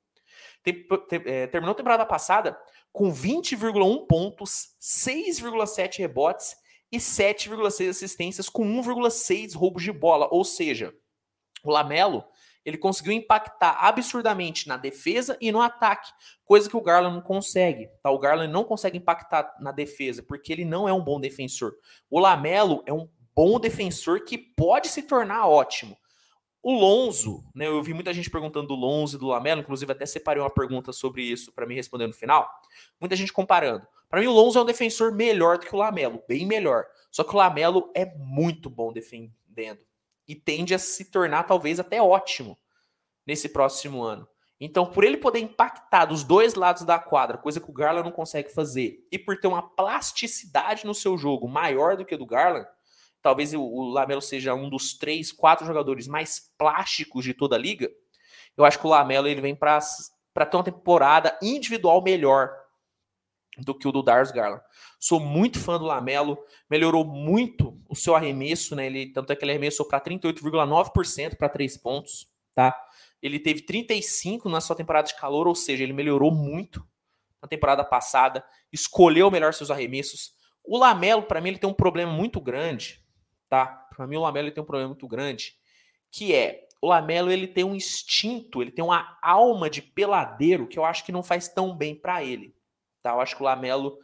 Tem, tem, é, terminou a temporada passada com 20,1 pontos, 6,7 rebotes e 7,6 assistências com 1,6 roubos de bola. Ou seja, o Lamelo ele conseguiu impactar absurdamente na defesa e no ataque, coisa que o Garland não consegue. Tá? O Garland não consegue impactar na defesa porque ele não é um bom defensor. O Lamelo é um bom defensor que pode se tornar ótimo. O Lonzo, né? Eu vi muita gente perguntando do Lonzo e do Lamelo, inclusive até separei uma pergunta sobre isso para me responder no final. Muita gente comparando. Para mim, o Lonzo é um defensor melhor do que o Lamelo, bem melhor. Só que o Lamelo é muito bom defendendo e tende a se tornar talvez até ótimo nesse próximo ano. Então, por ele poder impactar dos dois lados da quadra, coisa que o Garland não consegue fazer, e por ter uma plasticidade no seu jogo maior do que a do Garland, talvez o Lamelo seja um dos três, quatro jogadores mais plásticos de toda a liga. Eu acho que o Lamelo ele vem para ter uma temporada individual melhor do que o do Darius Garland. Sou muito fã do Lamelo, melhorou muito o seu arremesso, né? Ele tanto é que ele arremessou para 38,9% para três pontos, tá? Ele teve 35 na sua temporada de calor, ou seja, ele melhorou muito na temporada passada, escolheu melhor seus arremessos. O Lamelo, para mim, ele tem um problema muito grande, tá? Para mim o Lamelo tem um problema muito grande, que é o Lamelo ele tem um instinto, ele tem uma alma de peladeiro que eu acho que não faz tão bem para ele. Tá? Eu acho que o Lamelo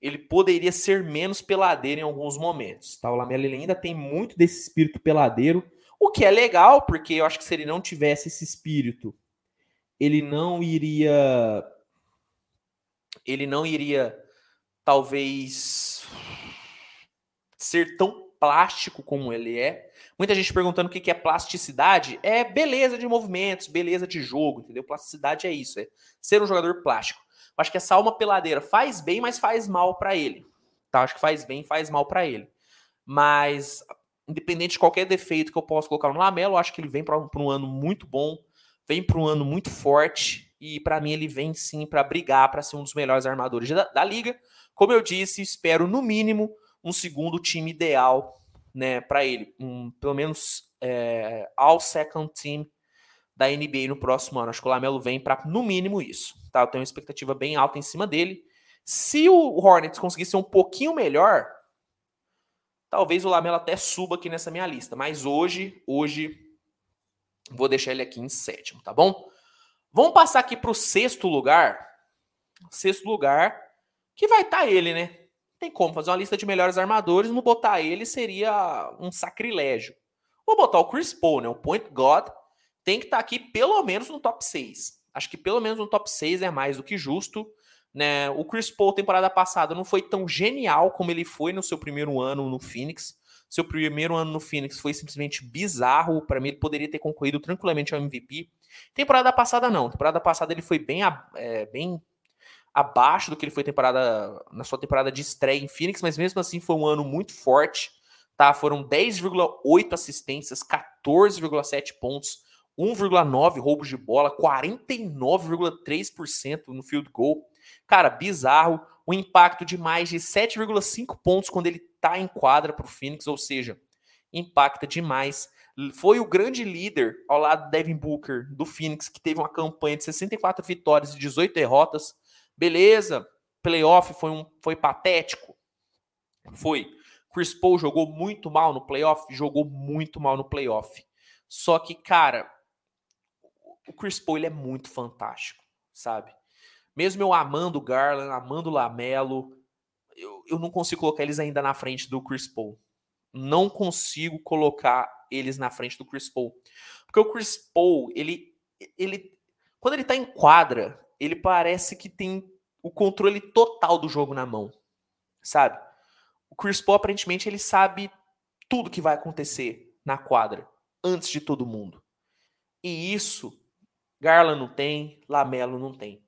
ele poderia ser menos peladeiro em alguns momentos. Tá? O Lamelo ele ainda tem muito desse espírito peladeiro, o que é legal, porque eu acho que se ele não tivesse esse espírito, ele não iria ele não iria talvez ser tão plástico como ele é. Muita gente perguntando o que é plasticidade. É beleza de movimentos, beleza de jogo, entendeu? Plasticidade é isso, é ser um jogador plástico. Eu acho que essa alma peladeira faz bem, mas faz mal para ele. Tá? Acho que faz bem, faz mal para ele. Mas, independente de qualquer defeito que eu possa colocar no Lamelo, acho que ele vem para um ano muito bom, vem para um ano muito forte. E para mim, ele vem sim para brigar para ser um dos melhores armadores da, da liga. Como eu disse, espero no mínimo um segundo time ideal né, para ele. Um, pelo menos é, all second team da NBA no próximo ano. Acho que o Lamelo vem para, no mínimo, isso. Tá? Eu tenho uma expectativa bem alta em cima dele. Se o Hornets conseguir ser um pouquinho melhor, talvez o Lamelo até suba aqui nessa minha lista. Mas hoje, hoje, vou deixar ele aqui em sétimo, tá bom? Vamos passar aqui para o sexto lugar. Sexto lugar, que vai estar tá ele, né? Tem como fazer uma lista de melhores armadores, não botar ele seria um sacrilégio. Vou botar o Chris Paul, né? O Point God tem que estar tá aqui pelo menos no top 6. Acho que pelo menos no top 6 é mais do que justo. Né? O Chris Paul, temporada passada, não foi tão genial como ele foi no seu primeiro ano no Phoenix. Seu primeiro ano no Phoenix foi simplesmente bizarro. Para mim, ele poderia ter concorrido tranquilamente ao MVP. Temporada passada, não. Temporada passada ele foi bem, é, bem abaixo do que ele foi temporada na sua temporada de estreia em Phoenix, mas mesmo assim foi um ano muito forte. Tá? Foram 10,8 assistências, 14,7 pontos, 1,9 roubos de bola, 49,3% no field goal. Cara, bizarro. O impacto de mais de 7,5 pontos quando ele tá em quadra para o Phoenix, ou seja, impacta demais. Foi o grande líder ao lado do Devin Booker do Phoenix, que teve uma campanha de 64 vitórias e 18 derrotas. Beleza, playoff foi, um, foi patético. Foi. Chris Paul jogou muito mal no playoff, jogou muito mal no playoff. Só que, cara, o Chris Paul ele é muito fantástico, sabe? Mesmo eu amando o Garland, amando o Lamelo, eu, eu não consigo colocar eles ainda na frente do Chris Paul. Não consigo colocar eles na frente do Chris Paul. Porque o Chris Paul, ele, ele quando ele tá em quadra, ele parece que tem o controle total do jogo na mão, sabe? O Chris Paul, aparentemente, ele sabe tudo que vai acontecer na quadra, antes de todo mundo. E isso Garland não tem, Lamelo não tem.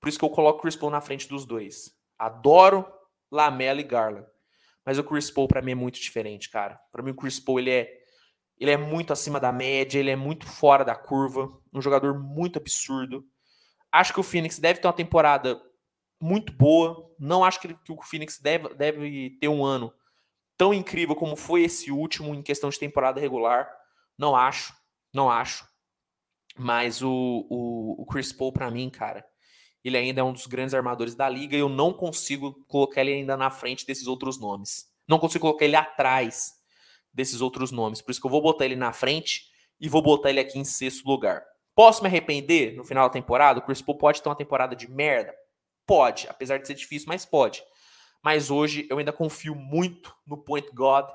Por isso que eu coloco Chris Paul na frente dos dois. Adoro Lamelo e Garland. Mas o Chris Paul para mim é muito diferente, cara. Para mim o Chris Paul ele é ele é muito acima da média, ele é muito fora da curva, um jogador muito absurdo. Acho que o Phoenix deve ter uma temporada muito boa. Não acho que, que o Phoenix deve, deve ter um ano tão incrível como foi esse último em questão de temporada regular. Não acho, não acho. Mas o, o, o Chris Paul, para mim, cara, ele ainda é um dos grandes armadores da liga e eu não consigo colocar ele ainda na frente desses outros nomes. Não consigo colocar ele atrás desses outros nomes. Por isso que eu vou botar ele na frente e vou botar ele aqui em sexto lugar. Posso me arrepender no final da temporada? O Chris Paul pode ter uma temporada de merda? Pode, apesar de ser difícil, mas pode. Mas hoje eu ainda confio muito no Point God,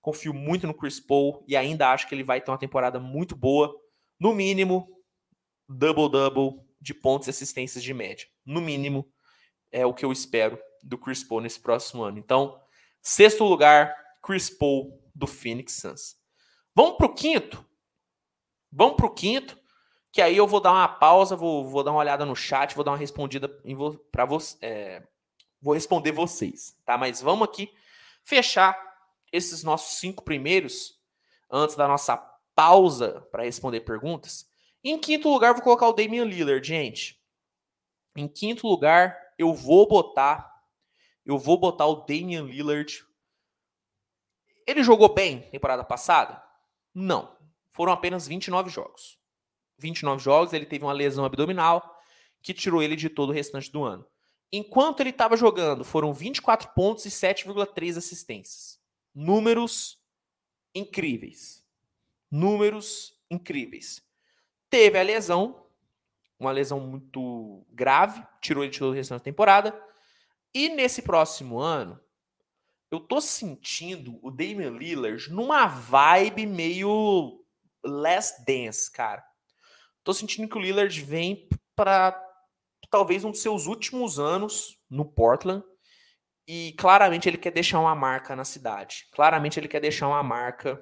confio muito no Chris Paul e ainda acho que ele vai ter uma temporada muito boa. No mínimo, double-double de pontos e assistências de média. No mínimo, é o que eu espero do Chris Paul nesse próximo ano. Então, sexto lugar, Chris Paul do Phoenix Suns. Vamos para o quinto? Vamos para o quinto, que aí eu vou dar uma pausa, vou, vou dar uma olhada no chat, vou dar uma respondida para você. É, vou responder vocês, tá? Mas vamos aqui fechar esses nossos cinco primeiros antes da nossa pausa para responder perguntas. Em quinto lugar, vou colocar o Damian Lillard, gente. Em quinto lugar, eu vou botar eu vou botar o Damian Lillard. Ele jogou bem temporada passada? Não. Foram apenas 29 jogos. 29 jogos, ele teve uma lesão abdominal que tirou ele de todo o restante do ano. Enquanto ele estava jogando, foram 24 pontos e 7,3 assistências. Números incríveis. Números incríveis. Teve a lesão, uma lesão muito grave, tirou ele de todo o restante da temporada. E nesse próximo ano, eu tô sentindo o Damian Lillard numa vibe meio less dance, cara. Tô sentindo que o Lillard vem para talvez um dos seus últimos anos no Portland e claramente ele quer deixar uma marca na cidade. Claramente ele quer deixar uma marca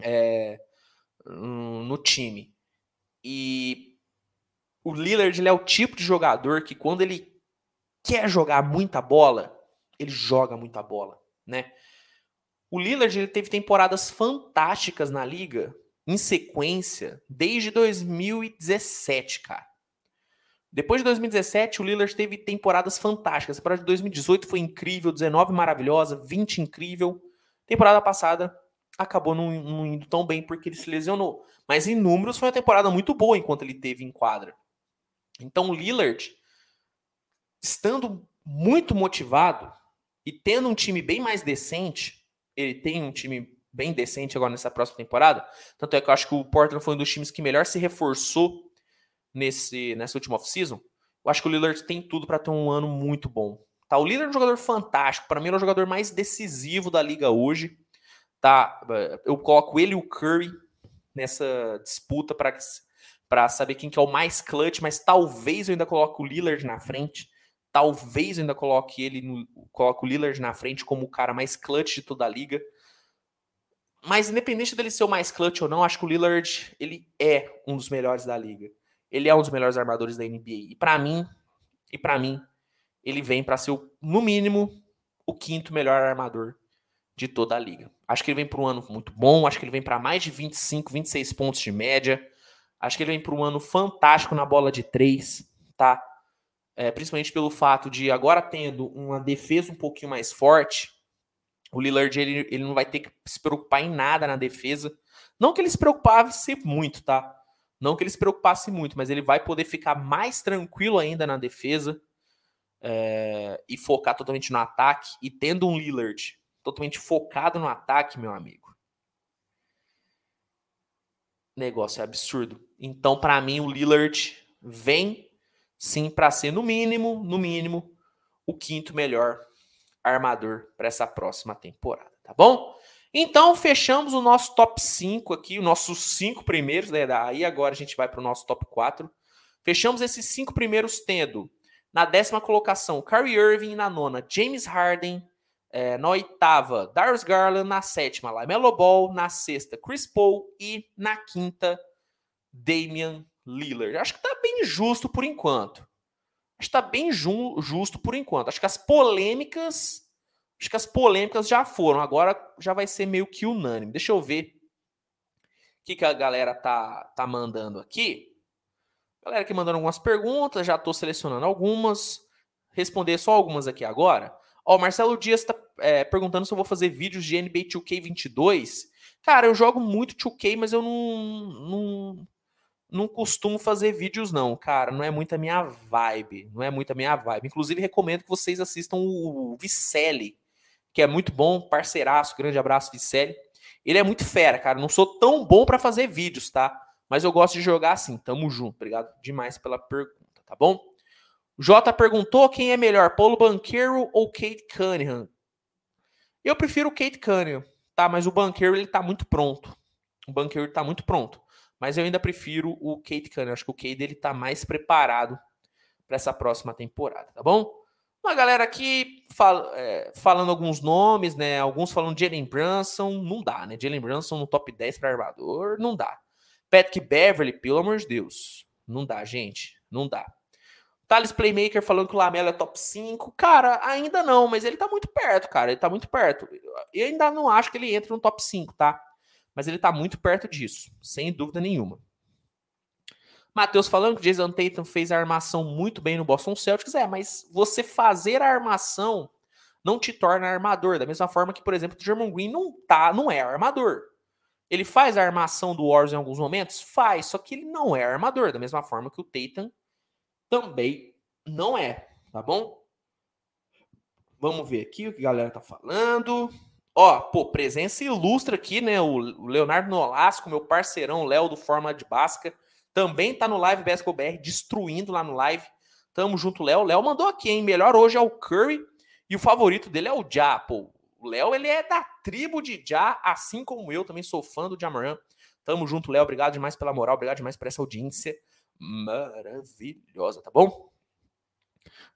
é, no time. E o Lillard ele é o tipo de jogador que quando ele quer jogar muita bola, ele joga muita bola, né? O Lillard ele teve temporadas fantásticas na liga em sequência desde 2017, cara. Depois de 2017, o Lillard teve temporadas fantásticas. A temporada de 2018 foi incrível, 19 maravilhosa, 20 incrível. Temporada passada acabou não, não indo tão bem porque ele se lesionou. Mas em números foi uma temporada muito boa enquanto ele teve em quadra. Então o Lillard, estando muito motivado e tendo um time bem mais decente, ele tem um time bem decente agora nessa próxima temporada. Tanto é que eu acho que o Portland foi um dos times que melhor se reforçou nesse, nessa última off-season. Eu acho que o Lillard tem tudo para ter um ano muito bom. Tá, o Lillard é um jogador fantástico. Para mim, ele é o jogador mais decisivo da liga hoje. Tá, eu coloco ele e o Curry nessa disputa para saber quem que é o mais clutch, mas talvez eu ainda coloque o Lillard na frente. Talvez eu ainda coloque ele no, coloque o Lillard na frente como o cara mais clutch de toda a liga. Mas independente dele ser o mais clutch ou não, acho que o Lillard ele é um dos melhores da liga. Ele é um dos melhores armadores da NBA. E para mim, e para mim, ele vem para ser o, no mínimo o quinto melhor armador de toda a liga. Acho que ele vem para um ano muito bom, acho que ele vem para mais de 25, 26 pontos de média. Acho que ele vem para um ano fantástico na bola de três, tá? É, principalmente pelo fato de agora tendo uma defesa um pouquinho mais forte, o Lillard ele, ele não vai ter que se preocupar em nada na defesa. Não que ele se preocupasse muito, tá? Não que ele se preocupasse muito, mas ele vai poder ficar mais tranquilo ainda na defesa é, e focar totalmente no ataque. E tendo um Lillard totalmente focado no ataque, meu amigo. Negócio é absurdo. Então, para mim, o Lillard vem sim para ser no mínimo, no mínimo, o quinto melhor armador para essa próxima temporada, tá bom? Então, fechamos o nosso top 5 aqui, os nossos cinco primeiros, né? Aí agora a gente vai para o nosso top 4. Fechamos esses cinco primeiros tendo na décima colocação Kyrie Irving, na nona James Harden, é, na oitava, Darius Garland. Na sétima, LaMelo Ball. Na sexta, Chris Paul. E na quinta, Damian Lillard. Acho que tá bem justo por enquanto. Acho que tá bem ju justo por enquanto. Acho que as polêmicas Acho que as polêmicas já foram, agora já vai ser meio que unânime. Deixa eu ver o que, que a galera tá, tá mandando aqui. Galera que mandando algumas perguntas, já estou selecionando algumas. Responder só algumas aqui agora. Ó, o Marcelo Dias está é, perguntando se eu vou fazer vídeos de NBA 2K22. Cara, eu jogo muito 2K, mas eu não, não, não costumo fazer vídeos, não, cara. Não é muito a minha vibe. Não é muito a minha vibe. Inclusive, recomendo que vocês assistam o Vicelli, que é muito bom, parceiraço. Grande abraço, Vicelli. Ele é muito fera, cara. Não sou tão bom para fazer vídeos, tá? Mas eu gosto de jogar assim. Tamo junto. Obrigado demais pela pergunta, tá bom? O Jota perguntou quem é melhor, Paulo Banqueiro ou Kate Cunningham? Eu prefiro o Kate Cunningham, tá? Mas o Banqueiro ele tá muito pronto. O Banqueiro tá muito pronto. Mas eu ainda prefiro o Kate Cunningham. Acho que o Kate ele tá mais preparado para essa próxima temporada, tá bom? Uma galera aqui fala, é, falando alguns nomes, né? Alguns falando de Jalen Brunson, não dá, né? Jalen Brunson no top 10 para armador, não dá. Patrick Beverly, pelo amor de Deus, não dá, gente, não dá. Thales Playmaker falando que o Lamelo é top 5. Cara, ainda não, mas ele tá muito perto, cara. Ele tá muito perto. Eu ainda não acho que ele entra no top 5, tá? Mas ele tá muito perto disso, sem dúvida nenhuma. Matheus falando que o Jason Tatum fez a armação muito bem no Boston Celtics. É, mas você fazer a armação não te torna armador. Da mesma forma que, por exemplo, o German Green não, tá, não é armador. Ele faz a armação do Warriors em alguns momentos? Faz, só que ele não é armador. Da mesma forma que o Tatum também não é, tá bom? Vamos ver aqui o que a galera tá falando. Ó, pô, presença ilustre aqui, né? O Leonardo Nolasco, meu parceirão Léo do Forma de Basca, também tá no Live Basketball BR, destruindo lá no live. Tamo junto, Léo. Léo mandou aqui, hein? Melhor hoje é o Curry e o favorito dele é o Ja, pô. O Léo, ele é da tribo de Ja, assim como eu, também sou fã do Jamoran. Tamo junto, Léo. Obrigado demais pela moral, obrigado demais por essa audiência maravilhosa, tá bom?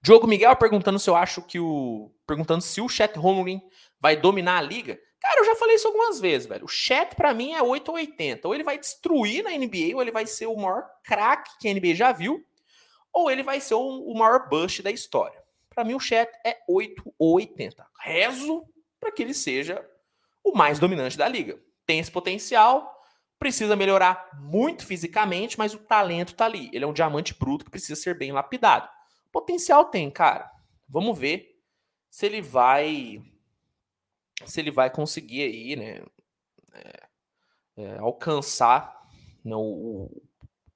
Diogo Miguel perguntando se eu acho que o. Perguntando se o Chet Holmgren vai dominar a liga. Cara, eu já falei isso algumas vezes, velho. O Chet, para mim, é 8 ou 80. Ou ele vai destruir na NBA, ou ele vai ser o maior craque que a NBA já viu, ou ele vai ser o, maior bust da história. Para mim, o Chet é 8 ou 80. Rezo para que ele seja o mais dominante da liga. Tem esse potencial, precisa melhorar muito fisicamente, mas o talento tá ali. Ele é um diamante bruto que precisa ser bem lapidado. Potencial tem, cara. Vamos ver se ele vai se ele vai conseguir aí, né, é, é, alcançar né, o,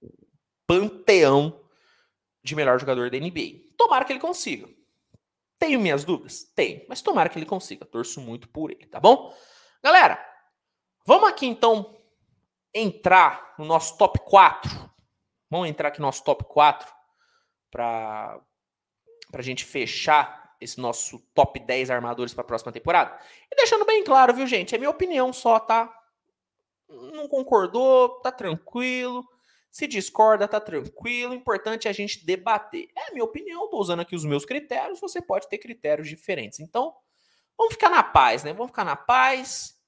o panteão de melhor jogador da NBA. Tomara que ele consiga. Tenho minhas dúvidas? Tenho, mas tomara que ele consiga. Torço muito por ele, tá bom? Galera, vamos aqui então entrar no nosso top 4. Vamos entrar aqui no nosso top 4 para a gente fechar esse nosso top 10 armadores para a próxima temporada. E deixando bem claro, viu, gente? É minha opinião só, tá? Não concordou, tá tranquilo. Se discorda, tá tranquilo. O importante é a gente debater. É minha opinião, tô usando aqui os meus critérios. Você pode ter critérios diferentes. Então, vamos ficar na paz, né? Vamos ficar na paz.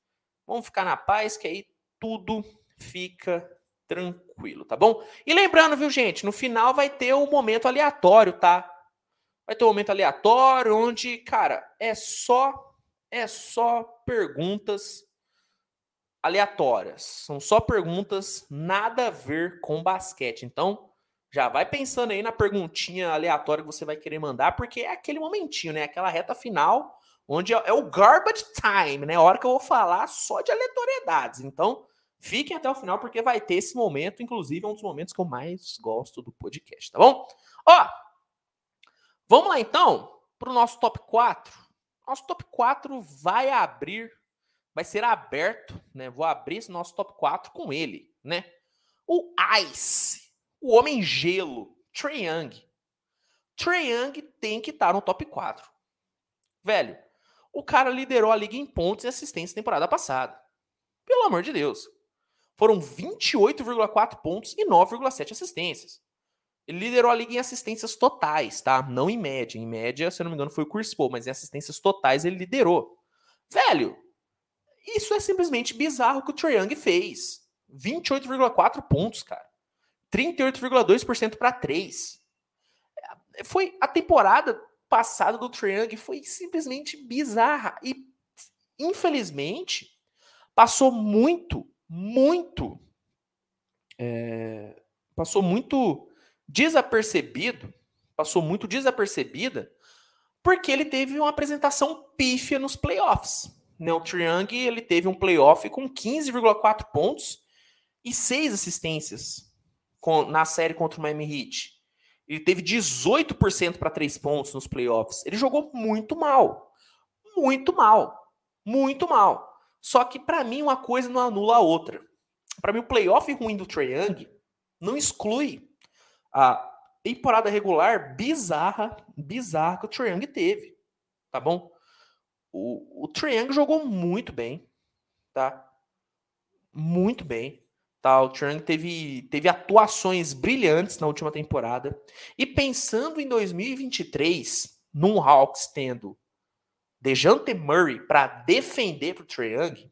Vamos ficar na paz, que aí tudo fica tranquilo, tá bom? E lembrando, viu, gente, no final vai ter um momento aleatório, tá? Vai ter um momento aleatório onde, cara, é só é só perguntas aleatórias. São só perguntas nada a ver com basquete. Então, já vai pensando aí na perguntinha aleatória que você vai querer mandar, porque é aquele momentinho, né? Aquela reta final onde é, é o garbage time, né? A hora que eu vou falar só de aleatoriedades. Então, Fiquem até o final porque vai ter esse momento, inclusive é um dos momentos que eu mais gosto do podcast, tá bom? Ó, vamos lá então para o nosso top 4. Nosso top 4 vai abrir, vai ser aberto, né? Vou abrir esse nosso top 4 com ele, né? O Ice, o Homem Gelo, Trae Young. Trae Young tem que estar tá no top 4. Velho, o cara liderou a liga em pontos e assistência temporada passada. Pelo amor de Deus. Foram 28,4 pontos e 9,7 assistências. Ele liderou a liga em assistências totais, tá? Não em média. Em média, se eu não me engano, foi o Chris Paul, mas em assistências totais ele liderou. Velho, isso é simplesmente bizarro que o Trae Young fez. 28,4 pontos, cara. 38,2% para 3. Foi a temporada passada do Triang foi simplesmente bizarra. E, infelizmente, passou muito, muito. É, passou muito desapercebido. Passou muito desapercebida. Porque ele teve uma apresentação pífia nos playoffs. O Triang ele teve um playoff com 15,4 pontos e 6 assistências na série contra o Miami Heat. Ele teve 18% para 3 pontos nos playoffs. Ele jogou muito mal. Muito mal. Muito mal. Só que para mim uma coisa não anula a outra. Para mim o playoff ruim do Trae não exclui a temporada regular bizarra, bizarra que o Trae teve. Tá bom? O, o Trae jogou muito bem, tá? Muito bem. Tá, o Trang teve, teve atuações brilhantes na última temporada. E pensando em 2023, num Hawks tendo Dejante Murray para defender pro Trae Young,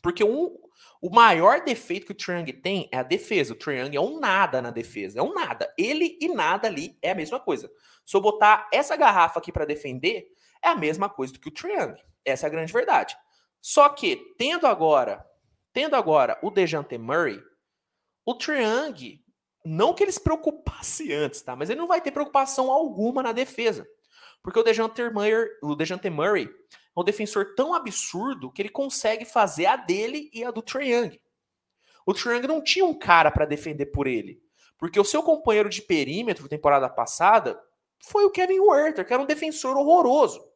porque um, o maior defeito que o Young tem é a defesa. O Young é um nada na defesa, é um nada. Ele e nada ali é a mesma coisa. Se eu botar essa garrafa aqui para defender, é a mesma coisa do que o Young. Essa é a grande verdade. Só que, tendo agora Tendo agora o Dejante Murray, o Triang, não que ele se preocupasse antes, tá? Mas ele não vai ter preocupação alguma na defesa. Porque o Dejante Murray, o Murray é um defensor tão absurdo que ele consegue fazer a dele e a do Triang. O Triang não tinha um cara para defender por ele. Porque o seu companheiro de perímetro temporada passada foi o Kevin Werther, que era um defensor horroroso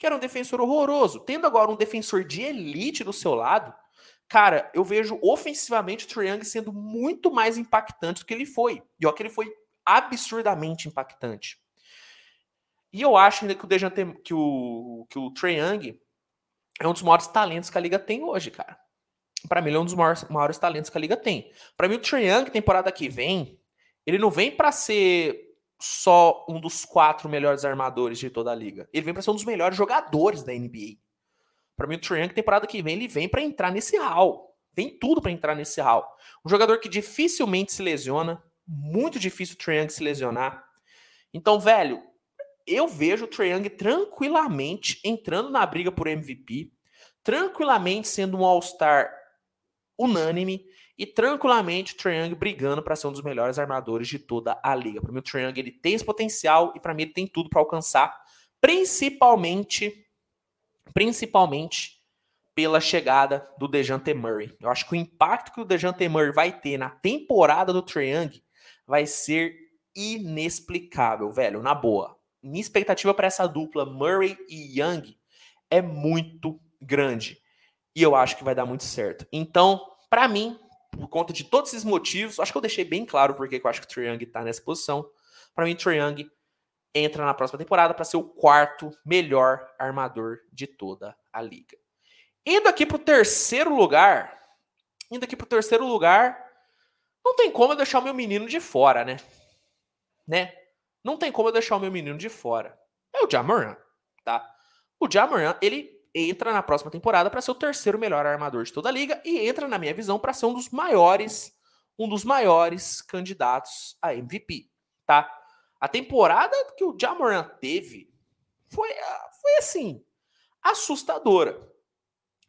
que era um defensor horroroso. Tendo agora um defensor de elite do seu lado, cara, eu vejo ofensivamente o Triang sendo muito mais impactante do que ele foi. E ó, que ele foi absurdamente impactante. E eu acho ainda que o Dejante, que o, que o Trae Young é um dos maiores talentos que a liga tem hoje, cara. Para mim, ele é um dos maiores, maiores talentos que a liga tem. Para mim, o Trae Young, temporada que vem, ele não vem para ser só um dos quatro melhores armadores de toda a liga. Ele vem para ser um dos melhores jogadores da NBA. Para mim, o Trae Young, temporada que vem, ele vem para entrar nesse hall. Tem tudo para entrar nesse hall. Um jogador que dificilmente se lesiona. Muito difícil o Trae Young se lesionar. Então, velho, eu vejo o Trae Young tranquilamente entrando na briga por MVP. Tranquilamente sendo um All-Star unânime e tranquilamente o Trae Young brigando para ser um dos melhores armadores de toda a liga. Para mim o Trae Young ele tem esse potencial e para mim ele tem tudo para alcançar, principalmente principalmente pela chegada do Dejante Murray. Eu acho que o impacto que o Dejante Murray vai ter na temporada do Trae Young vai ser inexplicável, velho, na boa. Minha expectativa para essa dupla Murray e Young é muito grande. E eu acho que vai dar muito certo. Então, para mim, por conta de todos esses motivos, acho que eu deixei bem claro porque eu acho que o Trae Young tá nessa posição. Para mim, o Trae Young entra na próxima temporada para ser o quarto melhor armador de toda a liga. Indo aqui pro terceiro lugar, indo aqui pro terceiro lugar, não tem como eu deixar o meu menino de fora, né? Né? Não tem como eu deixar o meu menino de fora. É o Jamoran, tá? O Jamoran, ele entra na próxima temporada para ser o terceiro melhor armador de toda a liga e entra, na minha visão, para ser um dos maiores, um dos maiores candidatos a MVP, tá? A temporada que o Jamoran teve foi, foi assim, assustadora.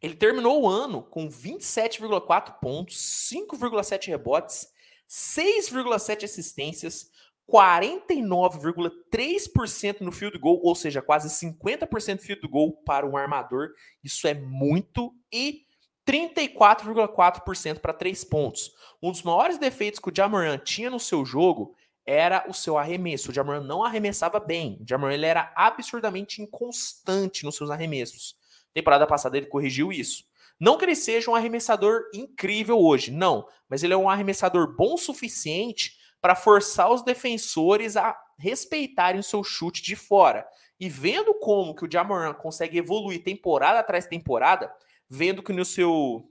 Ele terminou o ano com 27,4 pontos, 5,7 rebotes, 6,7 assistências, 49,3% no field goal, ou seja, quase 50% field goal para um armador. Isso é muito e 34,4% para três pontos. Um dos maiores defeitos que o Jamoran tinha no seu jogo era o seu arremesso. O Jamoran não arremessava bem. O Jamoran ele era absurdamente inconstante nos seus arremessos. Temporada passada ele corrigiu isso. Não que ele seja um arremessador incrível hoje, não, mas ele é um arremessador bom o suficiente para forçar os defensores a respeitarem o seu chute de fora. E vendo como que o Jamoran consegue evoluir temporada atrás temporada, vendo que no seu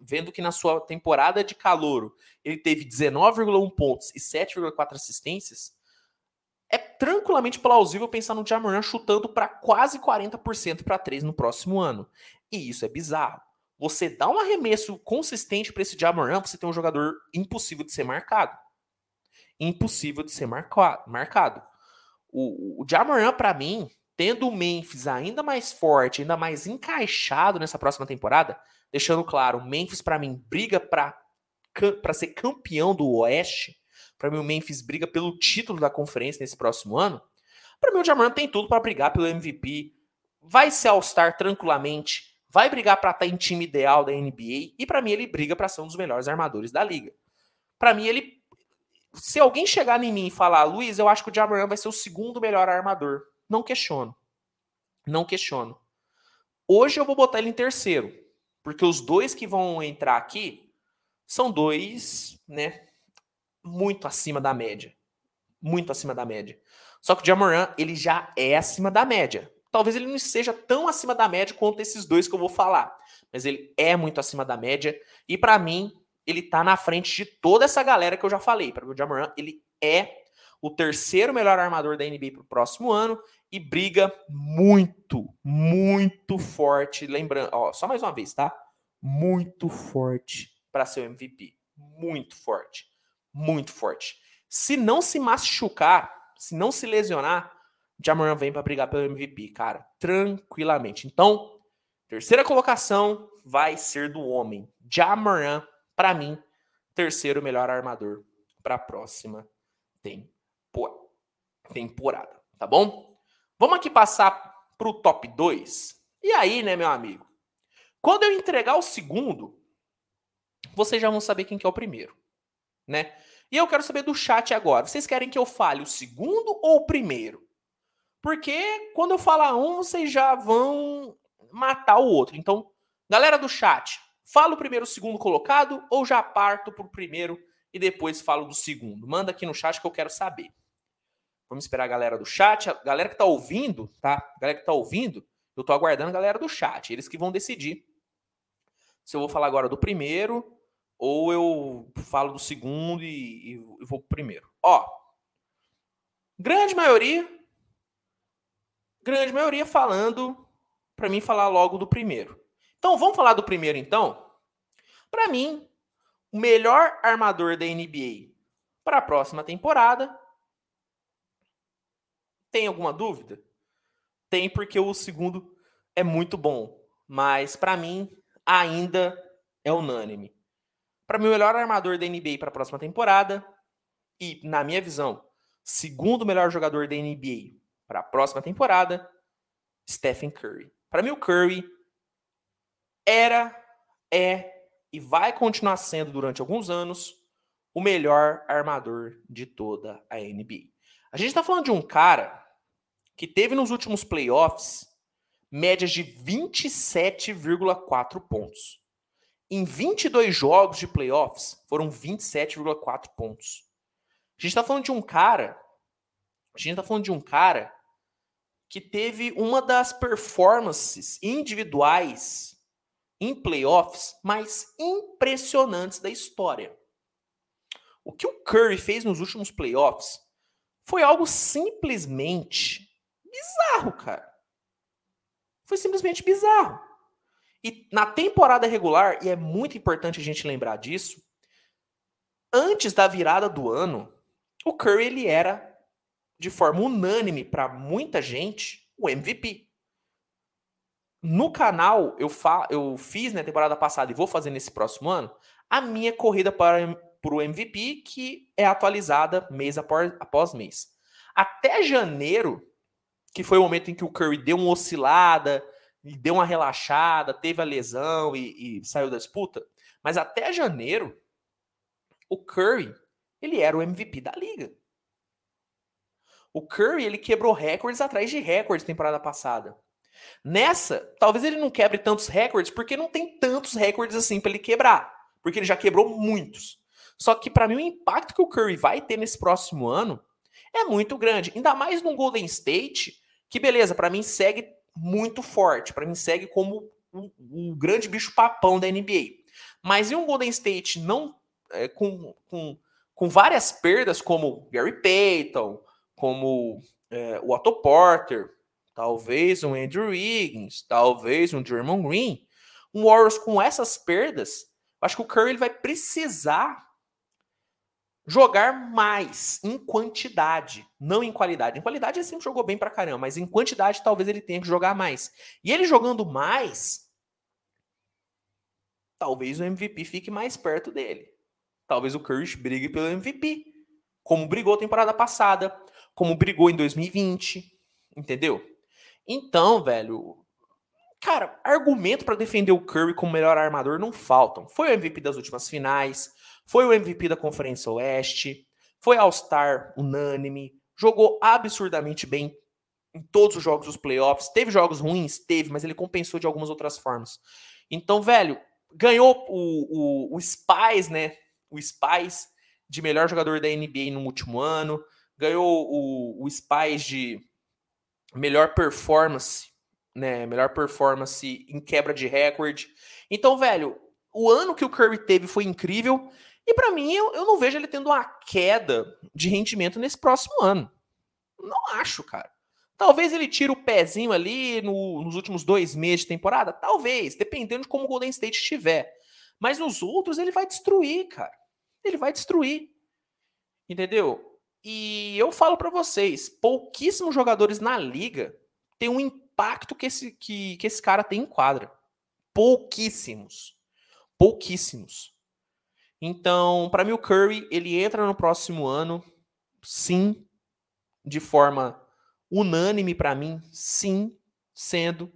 vendo que na sua temporada de calouro ele teve 19,1 pontos e 7,4 assistências, é tranquilamente plausível pensar no Jamoran chutando para quase 40% para 3 no próximo ano. E isso é bizarro. Você dá um arremesso consistente para esse Jamoran, você tem um jogador impossível de ser marcado impossível de ser marcado. O, o Jamoran, para mim, tendo o Memphis ainda mais forte, ainda mais encaixado nessa próxima temporada, deixando claro, o Memphis para mim briga para ser campeão do Oeste. Para mim o Memphis briga pelo título da conferência nesse próximo ano. Para mim o Jamoran tem tudo para brigar pelo MVP. Vai ser All-Star tranquilamente, vai brigar para estar tá em time ideal da NBA e para mim ele briga para ser um dos melhores armadores da liga. Para mim ele se alguém chegar em mim e falar, Luiz, eu acho que o Jamoran vai ser o segundo melhor armador. Não questiono. Não questiono. Hoje eu vou botar ele em terceiro, porque os dois que vão entrar aqui são dois, né, muito acima da média. Muito acima da média. Só que o Jamoran, ele já é acima da média. Talvez ele não seja tão acima da média quanto esses dois que eu vou falar, mas ele é muito acima da média e para mim ele tá na frente de toda essa galera que eu já falei. Para o Jamoran, ele é o terceiro melhor armador da NBA para o próximo ano e briga muito, muito forte. Lembrando, ó, só mais uma vez, tá? Muito forte para ser o MVP. Muito forte. Muito forte. Se não se machucar, se não se lesionar, Jamoran vem para brigar pelo MVP, cara. Tranquilamente. Então, terceira colocação vai ser do homem. Jamoran, para mim, terceiro melhor armador para a próxima temporada. Tá bom? Vamos aqui passar para o top 2. E aí, né, meu amigo? Quando eu entregar o segundo, vocês já vão saber quem que é o primeiro, né? E eu quero saber do chat agora. Vocês querem que eu fale o segundo ou o primeiro? Porque quando eu falar um, vocês já vão matar o outro. Então, galera do chat, fala o primeiro, o segundo colocado ou já parto pro primeiro e depois falo do segundo? Manda aqui no chat que eu quero saber. Vamos esperar a galera do chat. A galera que tá ouvindo, tá? A galera que tá ouvindo, eu tô aguardando a galera do chat. Eles que vão decidir se eu vou falar agora do primeiro ou eu falo do segundo e, e vou pro primeiro. Ó, grande maioria, grande maioria falando para mim falar logo do primeiro. Então, vamos falar do primeiro então? Para mim, o melhor armador da NBA para a próxima temporada tem alguma dúvida? Tem porque o segundo é muito bom, mas para mim ainda é unânime. Para mim, o melhor armador da NBA para a próxima temporada e, na minha visão, segundo melhor jogador da NBA para a próxima temporada, Stephen Curry. Para mim, o Curry era, é e vai continuar sendo durante alguns anos o melhor armador de toda a NBA. A gente está falando de um cara que teve nos últimos playoffs médias de 27,4 pontos. Em 22 jogos de playoffs, foram 27,4 pontos. A gente está falando de um cara. A gente está falando de um cara que teve uma das performances individuais em playoffs mais impressionantes da história. O que o Curry fez nos últimos playoffs foi algo simplesmente bizarro, cara. Foi simplesmente bizarro. E na temporada regular, e é muito importante a gente lembrar disso, antes da virada do ano, o Curry ele era de forma unânime para muita gente o MVP. No canal eu, fa eu fiz na temporada passada e vou fazer nesse próximo ano a minha corrida para, para o MVP, que é atualizada mês após, após mês. Até janeiro, que foi o momento em que o Curry deu uma oscilada, deu uma relaxada, teve a lesão e, e saiu da disputa. Mas até janeiro, o Curry, ele era o MVP da liga. O Curry, ele quebrou recordes atrás de recordes temporada passada. Nessa, talvez ele não quebre tantos recordes porque não tem tantos recordes assim para ele quebrar, porque ele já quebrou muitos. Só que para mim o impacto que o Curry vai ter nesse próximo ano é muito grande, ainda mais no Golden State, que beleza, para mim segue muito forte, para mim segue como o, o, grande bicho papão da NBA. Mas em um Golden State não é, com, com, com várias perdas, como Gary Payton, como é, o Otto Porter, talvez um Andrew Wiggins, talvez um Draymond Green, um Warriors com essas perdas, acho que o Curry vai precisar jogar mais em quantidade, não em qualidade. Em qualidade ele sempre jogou bem pra caramba, mas em quantidade talvez ele tenha que jogar mais. E ele jogando mais, talvez o MVP fique mais perto dele. Talvez o Curry brigue pelo MVP, como brigou temporada passada, como brigou em 2020, entendeu? Então, velho, cara, argumento para defender o Curry como melhor armador não faltam. Foi o MVP das últimas finais, foi o MVP da Conferência Oeste, foi All-Star unânime, jogou absurdamente bem em todos os jogos dos playoffs. Teve jogos ruins? Teve, mas ele compensou de algumas outras formas. Então, velho, ganhou o, o, o Spies, né? O Spies de melhor jogador da NBA no último ano. Ganhou o, o Spies de melhor performance, né? Melhor performance em quebra de recorde. Então, velho, o ano que o Curry teve foi incrível. E para mim, eu, eu não vejo ele tendo uma queda de rendimento nesse próximo ano. Não acho, cara. Talvez ele tire o pezinho ali no, nos últimos dois meses de temporada. Talvez, dependendo de como o Golden State estiver. Mas nos outros ele vai destruir, cara. Ele vai destruir. Entendeu? E eu falo para vocês, pouquíssimos jogadores na liga têm um impacto que esse, que, que esse cara tem em quadra. Pouquíssimos. Pouquíssimos. Então, para mim, o Curry ele entra no próximo ano, sim, de forma unânime para mim, sim, sendo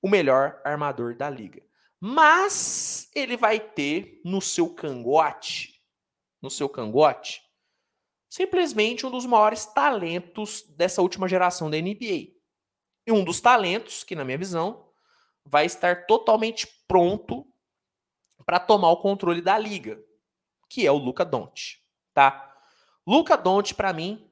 o melhor armador da liga. Mas ele vai ter no seu cangote, no seu cangote, simplesmente um dos maiores talentos dessa última geração da NBA. E um dos talentos que, na minha visão, vai estar totalmente pronto para tomar o controle da liga que é o Luca Doncic, tá? Luca Doncic para mim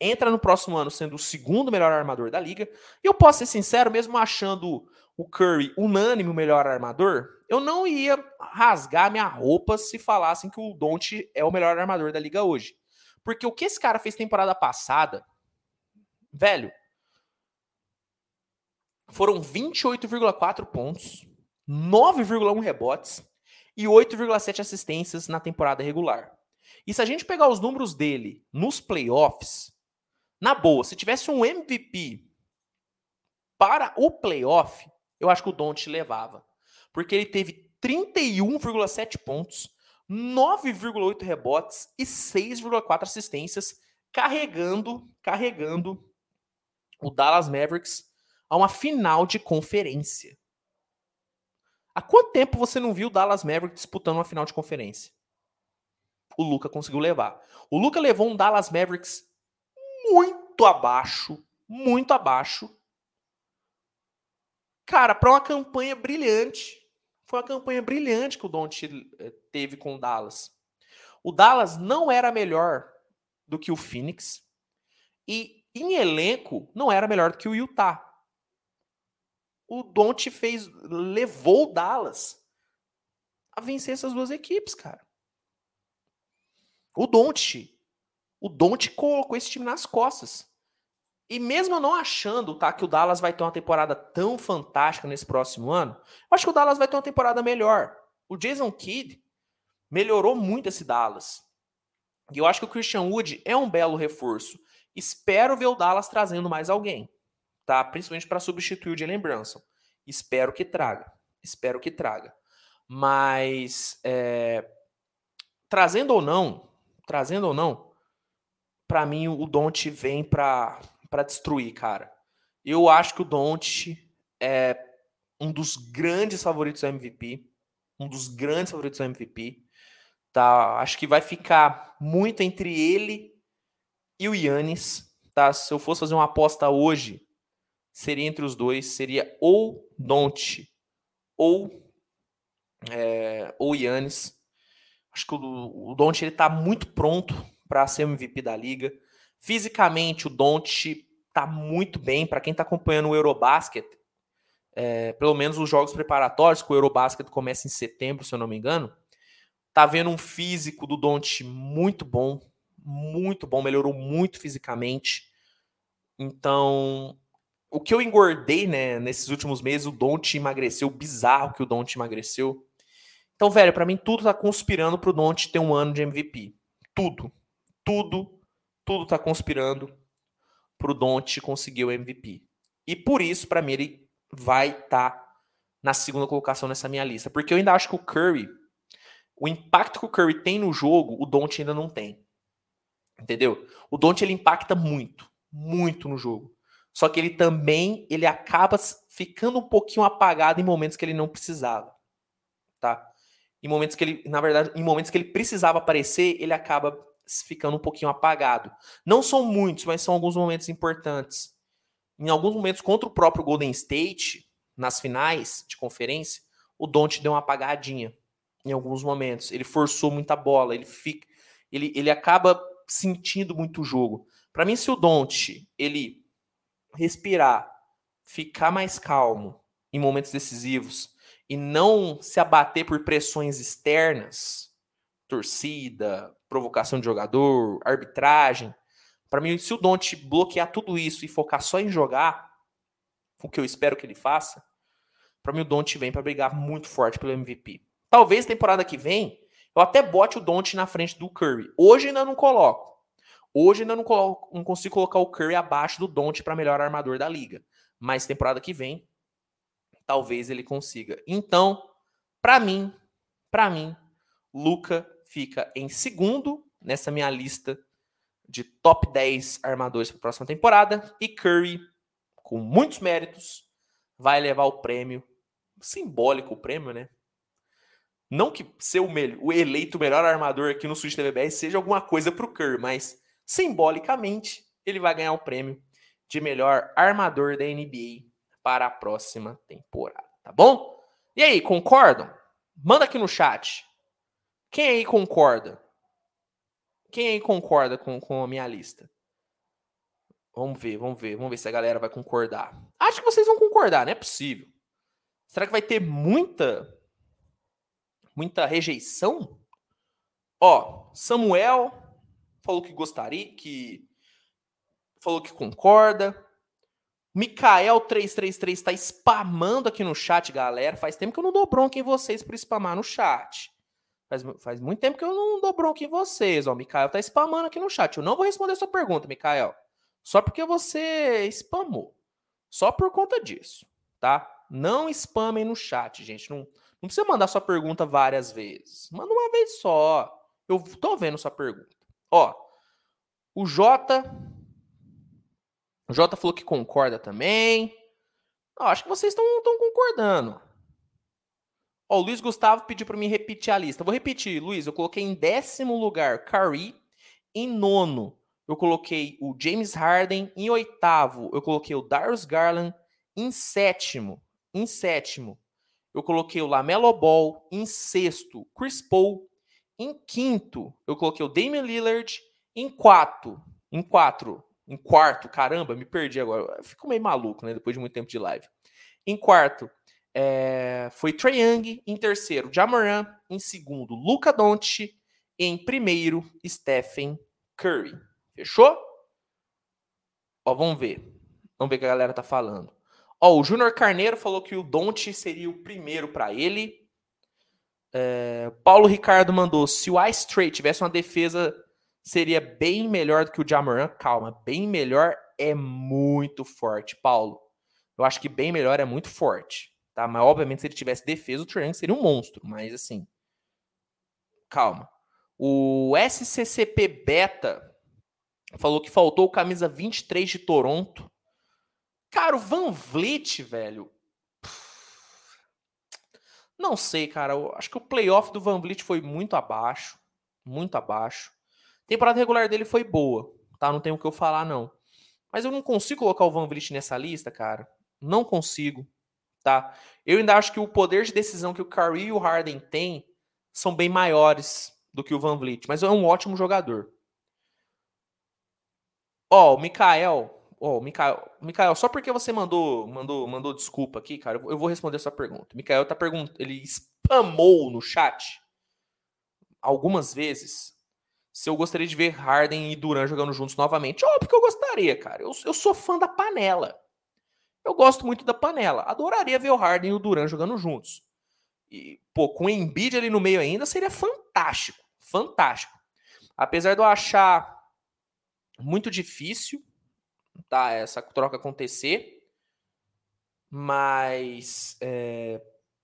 entra no próximo ano sendo o segundo melhor armador da liga. E eu posso ser sincero, mesmo achando o Curry unânime o melhor armador, eu não ia rasgar minha roupa se falassem que o Doncic é o melhor armador da liga hoje. Porque o que esse cara fez temporada passada, velho, foram 28,4 pontos, 9,1 rebotes, e 8,7 assistências na temporada regular. E se a gente pegar os números dele nos playoffs, na boa, se tivesse um MVP para o playoff, eu acho que o Don't levava. Porque ele teve 31,7 pontos, 9,8 rebotes e 6,4 assistências, carregando, carregando o Dallas Mavericks a uma final de conferência. Há quanto tempo você não viu o Dallas Mavericks disputando uma final de conferência? O Luca conseguiu levar. O Luca levou um Dallas Mavericks muito abaixo, muito abaixo. Cara, para uma campanha brilhante. Foi uma campanha brilhante que o Don't eh, teve com o Dallas. O Dallas não era melhor do que o Phoenix e em elenco não era melhor do que o Utah o Don't fez, levou o Dallas a vencer essas duas equipes, cara. O Don't, o Don't colocou esse time nas costas. E mesmo não achando, tá, que o Dallas vai ter uma temporada tão fantástica nesse próximo ano, eu acho que o Dallas vai ter uma temporada melhor. O Jason Kidd melhorou muito esse Dallas. E eu acho que o Christian Wood é um belo reforço. Espero ver o Dallas trazendo mais alguém tá? Principalmente para substituir o Jalen Brunson. Espero que traga. Espero que traga. Mas é, trazendo ou não, trazendo ou não, para mim o Don't vem para para destruir, cara. Eu acho que o Don't é um dos grandes favoritos do MVP, um dos grandes favoritos do MVP. Tá, acho que vai ficar muito entre ele e o Yannis, tá? Se eu fosse fazer uma aposta hoje, seria entre os dois, seria ou Don't ou é, ou Yannis. Acho que o, o Don't ele tá muito pronto para ser MVP da liga. Fisicamente o Don't tá muito bem para quem está acompanhando o Eurobasket. É, pelo menos os jogos preparatórios, que o Eurobasket começa em setembro, se eu não me engano. Tá vendo um físico do Don't muito bom, muito bom, melhorou muito fisicamente. Então, o que eu engordei, né, nesses últimos meses, o Don't emagreceu, bizarro que o Don't emagreceu. Então, velho, para mim tudo tá conspirando pro Don't ter um ano de MVP. tudo, tudo, tudo tá conspirando pro Don't conseguir o MVP. E por isso, para mim, ele vai estar tá na segunda colocação nessa minha lista. Porque eu ainda acho que o Curry, o impacto que o Curry tem no jogo, o Don't ainda não tem. Entendeu? O Don't ele impacta muito, muito no jogo. Só que ele também ele acaba ficando um pouquinho apagado em momentos que ele não precisava, tá? Em momentos que ele, na verdade, em momentos que ele precisava aparecer, ele acaba ficando um pouquinho apagado. Não são muitos, mas são alguns momentos importantes. Em alguns momentos contra o próprio Golden State, nas finais de conferência, o Don't deu uma apagadinha em alguns momentos. Ele forçou muita bola, ele fica ele, ele acaba sentindo muito o jogo. Para mim, se o Don't ele respirar, ficar mais calmo em momentos decisivos e não se abater por pressões externas, torcida, provocação de jogador, arbitragem. Para mim, se o Don't bloquear tudo isso e focar só em jogar, o que eu espero que ele faça, para mim o Don't vem para brigar muito forte pelo MVP. Talvez temporada que vem eu até bote o Don't na frente do Curry. Hoje ainda não coloco. Hoje ainda não, coloco, não consigo colocar o Curry abaixo do Don't para melhor armador da liga. Mas temporada que vem, talvez ele consiga. Então, para mim, para mim, Luca fica em segundo nessa minha lista de top 10 armadores para a próxima temporada e Curry, com muitos méritos, vai levar o prêmio simbólico o prêmio, né? Não que ser o, melhor, o eleito melhor armador aqui no Switch TVBR seja alguma coisa para o Curry, mas simbolicamente, ele vai ganhar o prêmio de melhor armador da NBA para a próxima temporada, tá bom? E aí, concordam? Manda aqui no chat. Quem aí concorda? Quem aí concorda com, com a minha lista? Vamos ver, vamos ver, vamos ver se a galera vai concordar. Acho que vocês vão concordar, não é possível. Será que vai ter muita muita rejeição? Ó, Samuel falou que gostaria, que falou que concorda. Mikael333 está spamando aqui no chat, galera. Faz tempo que eu não dou bronca em vocês por spamar no chat. Faz, faz muito tempo que eu não dou bronca em vocês. Ó, o Mikael tá spamando aqui no chat. Eu não vou responder a sua pergunta, Mikael. Só porque você spamou. Só por conta disso, tá? Não spamem no chat, gente. Não, não precisa mandar sua pergunta várias vezes. Manda uma vez só. Eu tô vendo sua pergunta. Ó, o Jota. O Jota falou que concorda também. Ó, acho que vocês estão concordando. Ó, o Luiz Gustavo pediu para mim repetir a lista. Vou repetir, Luiz. Eu coloquei em décimo lugar Curry. Em nono, eu coloquei o James Harden. Em oitavo, eu coloquei o Darius Garland. Em sétimo, em sétimo, eu coloquei o Lamelo Ball. Em sexto, Chris Paul. Em quinto, eu coloquei o Damian Lillard. Em quarto, em quatro, em quarto, caramba, me perdi agora. Eu fico meio maluco, né? Depois de muito tempo de live. Em quarto, é, foi Trae Young. Em terceiro, Jamoran. Em segundo, Luca Doncic. Em primeiro, Stephen Curry. Fechou? Ó, vamos ver. Vamos ver o que a galera tá falando. Ó, o Júnior Carneiro falou que o Doncic seria o primeiro para ele. É, Paulo Ricardo mandou: se o Ice Trey tivesse uma defesa, seria bem melhor do que o Jamoran. Calma, bem melhor é muito forte, Paulo. Eu acho que bem melhor é muito forte, tá? Mas obviamente se ele tivesse defesa, o Trae seria um monstro. Mas assim, calma. O SCCP Beta falou que faltou camisa 23 de Toronto. Cara, o Van Vliet, velho, não sei, cara. Eu acho que o playoff do Van Vliet foi muito abaixo. Muito abaixo. A temporada regular dele foi boa, tá? Não tenho o que eu falar, não. Mas eu não consigo colocar o Van Vliet nessa lista, cara. Não consigo, tá? Eu ainda acho que o poder de decisão que o Curry e o Harden têm são bem maiores do que o Van Vliet. Mas é um ótimo jogador. Ó, o Mikael Ó, oh, Mikael, Mikael, só porque você mandou, mandou, mandou desculpa aqui, cara, eu vou responder essa pergunta. Mikael tá perguntando, ele spamou no chat algumas vezes se eu gostaria de ver Harden e Duran jogando juntos novamente. Óbvio que eu gostaria, cara. Eu, eu sou fã da panela. Eu gosto muito da panela. Adoraria ver o Harden e o Duran jogando juntos. E, pô, com o Embiid ali no meio ainda seria fantástico. Fantástico. Apesar de eu achar muito difícil tá, essa troca acontecer, mas é,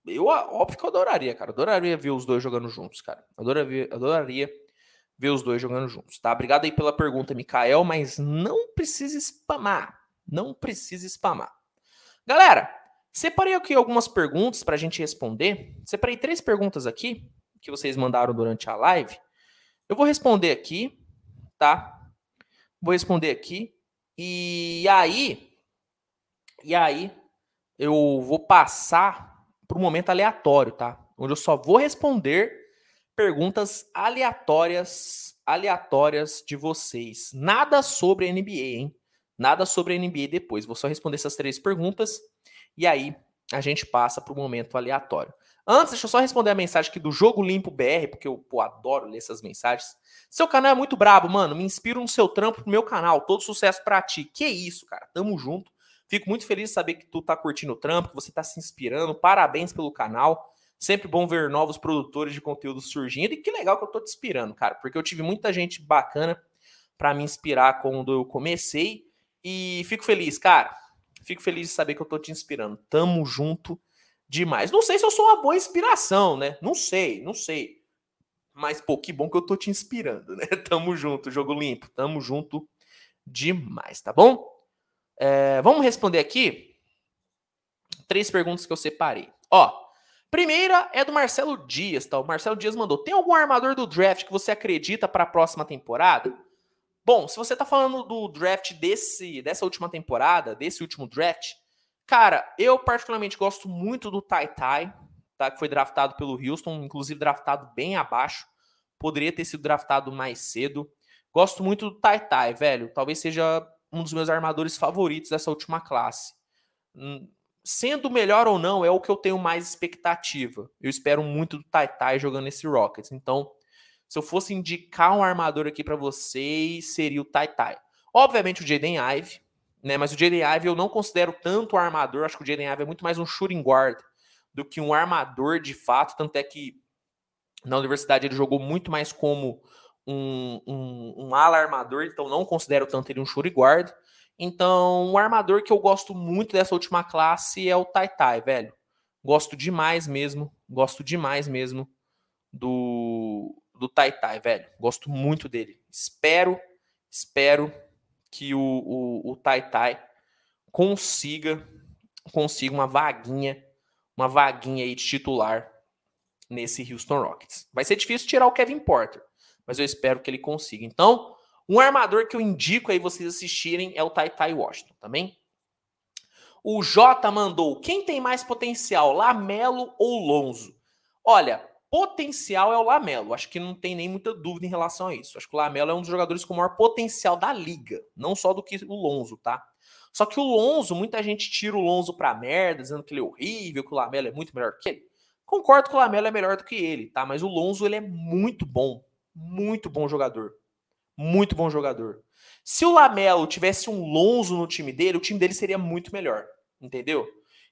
eu, óbvio que eu adoraria, cara. Adoraria ver os dois jogando juntos, cara. Adoraria, adoraria ver os dois jogando juntos, tá? Obrigado aí pela pergunta, Mikael, mas não precisa spamar. Não precisa spamar. Galera, separei aqui algumas perguntas para a gente responder. Separei três perguntas aqui que vocês mandaram durante a live. Eu vou responder aqui, tá? Vou responder aqui. E aí, e aí, eu vou passar para um momento aleatório, tá? Onde eu só vou responder perguntas aleatórias, aleatórias de vocês. Nada sobre NBA, hein? Nada sobre NBA depois. Vou só responder essas três perguntas e aí a gente passa para o momento aleatório. Antes, deixa eu só responder a mensagem aqui do Jogo Limpo BR, porque eu pô, adoro ler essas mensagens. Seu canal é muito brabo, mano. Me inspiro no seu trampo pro meu canal. Todo sucesso para ti. Que isso, cara. Tamo junto. Fico muito feliz de saber que tu tá curtindo o trampo, que você tá se inspirando. Parabéns pelo canal. Sempre bom ver novos produtores de conteúdo surgindo. E que legal que eu tô te inspirando, cara, porque eu tive muita gente bacana para me inspirar quando eu comecei. E fico feliz, cara. Fico feliz de saber que eu tô te inspirando. Tamo junto demais. Não sei se eu sou uma boa inspiração, né? Não sei, não sei. Mas, pô, que bom que eu tô te inspirando, né? Tamo junto, jogo limpo. Tamo junto demais, tá bom? É, vamos responder aqui três perguntas que eu separei. Ó, primeira é do Marcelo Dias, tá? O Marcelo Dias mandou: tem algum armador do draft que você acredita para a próxima temporada? Bom, se você tá falando do draft desse, dessa última temporada, desse último draft, cara, eu particularmente gosto muito do Tai Tai, tá? Que foi draftado pelo Houston, inclusive draftado bem abaixo. Poderia ter sido draftado mais cedo. Gosto muito do Tai Tai, velho. Talvez seja um dos meus armadores favoritos dessa última classe. Hum, sendo melhor ou não, é o que eu tenho mais expectativa. Eu espero muito do Tai jogando esse Rockets. Então, se eu fosse indicar um armador aqui para vocês, seria o Tai Obviamente o Jaden Ive, né? Mas o Jaden Ive eu não considero tanto armador. Acho que o Jaden Ive é muito mais um shooting guard do que um armador de fato. Tanto é que na universidade ele jogou muito mais como um, um, um ala armador, então não considero tanto ele um shooting guard. Então, um armador que eu gosto muito dessa última classe é o Tai Tai, velho. Gosto demais mesmo, gosto demais mesmo do, do Tai Tai, velho. Gosto muito dele. Espero, espero que o, o, o Tai consiga, consiga uma vaguinha, uma vaguinha aí de titular nesse Houston Rockets. Vai ser difícil tirar o Kevin Porter, mas eu espero que ele consiga. Então, um armador que eu indico aí vocês assistirem é o Tai Tai Washington, também. Tá o Jota mandou: quem tem mais potencial, Lamelo ou Lonzo? Olha, potencial é o Lamelo. Acho que não tem nem muita dúvida em relação a isso. Acho que o Lamelo é um dos jogadores com maior potencial da liga, não só do que o Lonzo, tá? Só que o Lonzo, muita gente tira o Lonzo pra merda, dizendo que ele é horrível, que o Lamelo é muito melhor que ele. Concordo que o Lamelo é melhor do que ele, tá? Mas o Lonzo ele é muito bom muito bom jogador. Muito bom jogador. Se o Lamelo tivesse um Lonzo no time dele, o time dele seria muito melhor. Entendeu?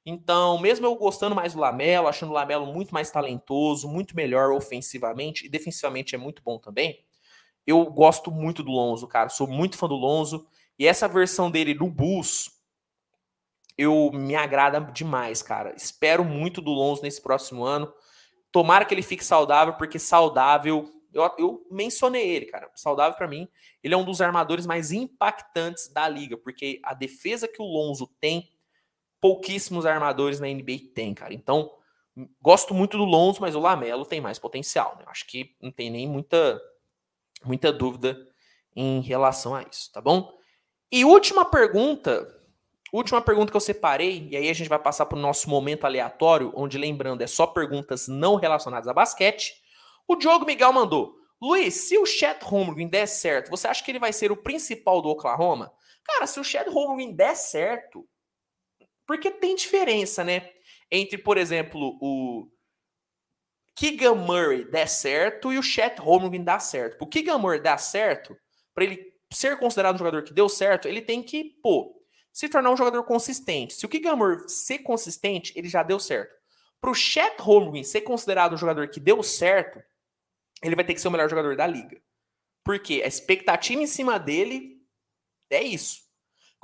Então, mesmo eu gostando mais do Lamelo, achando o Lamelo muito mais talentoso, muito melhor ofensivamente e defensivamente é muito bom também, eu gosto muito do Lonzo, cara. Sou muito fã do Lonzo. E essa versão dele no Bulls, eu me agrada demais, cara. Espero muito do Lonzo nesse próximo ano. Tomara que ele fique saudável, porque saudável eu, eu mencionei ele, cara. Saudável para mim. Ele é um dos armadores mais impactantes da liga, porque a defesa que o Lonzo tem, pouquíssimos armadores na NBA tem, cara. Então, gosto muito do Lonzo, mas o Lamelo tem mais potencial. Né? Acho que não tem nem muita, muita dúvida em relação a isso, tá bom? E última pergunta, última pergunta que eu separei, e aí a gente vai passar para o nosso momento aleatório, onde, lembrando, é só perguntas não relacionadas a basquete. O Diogo Miguel mandou. Luiz, se o Chet Holmgren der certo, você acha que ele vai ser o principal do Oklahoma? Cara, se o Chet Holmgren der certo, porque tem diferença, né? Entre, por exemplo, o Keegan Murray der certo e o Chet Holmgren dar certo. O Keegan Murray dar certo, para ele ser considerado um jogador que deu certo, ele tem que, pô, se tornar um jogador consistente. Se o Keegan Murray ser consistente, ele já deu certo. Para o Chet Holmgren ser considerado um jogador que deu certo, ele vai ter que ser o melhor jogador da liga. Porque a expectativa em cima dele é isso.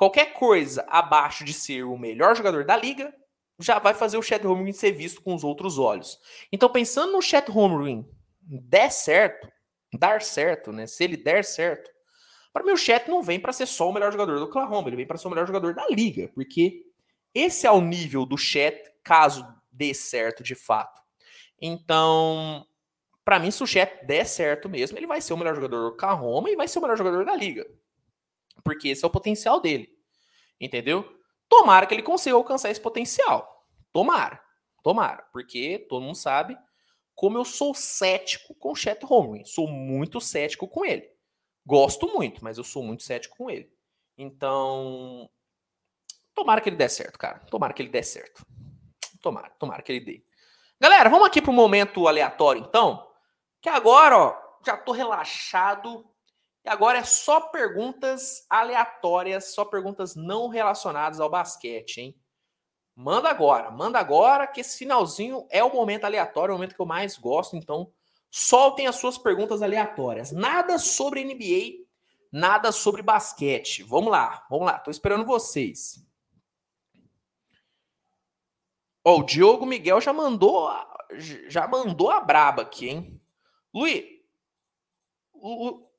Qualquer coisa abaixo de ser o melhor jogador da liga já vai fazer o Chet Holmgren ser visto com os outros olhos. Então, pensando no Chet Holmgren der certo, dar certo, né? Se ele der certo, para mim o Chet não vem para ser só o melhor jogador do Oklahoma, ele vem para ser o melhor jogador da liga, porque esse é o nível do Chet caso dê certo de fato. Então, para mim, se o Chet der certo mesmo, ele vai ser o melhor jogador do Oklahoma e vai ser o melhor jogador da liga. Porque esse é o potencial dele. Entendeu? Tomara que ele consiga alcançar esse potencial. Tomara. Tomara. Porque todo mundo sabe como eu sou cético com o Chet Holmgren. Sou muito cético com ele. Gosto muito, mas eu sou muito cético com ele. Então, tomara que ele dê certo, cara. Tomara que ele dê certo. Tomara, tomara que ele dê. Galera, vamos aqui para o momento aleatório, então. Que agora, ó, já tô relaxado. E agora é só perguntas aleatórias, só perguntas não relacionadas ao basquete, hein? Manda agora, manda agora, que esse finalzinho é o momento aleatório, é o momento que eu mais gosto. Então, soltem as suas perguntas aleatórias. Nada sobre NBA, nada sobre basquete. Vamos lá, vamos lá, tô esperando vocês. Ó, o Diogo Miguel já mandou, já mandou a braba aqui, hein? Luiz,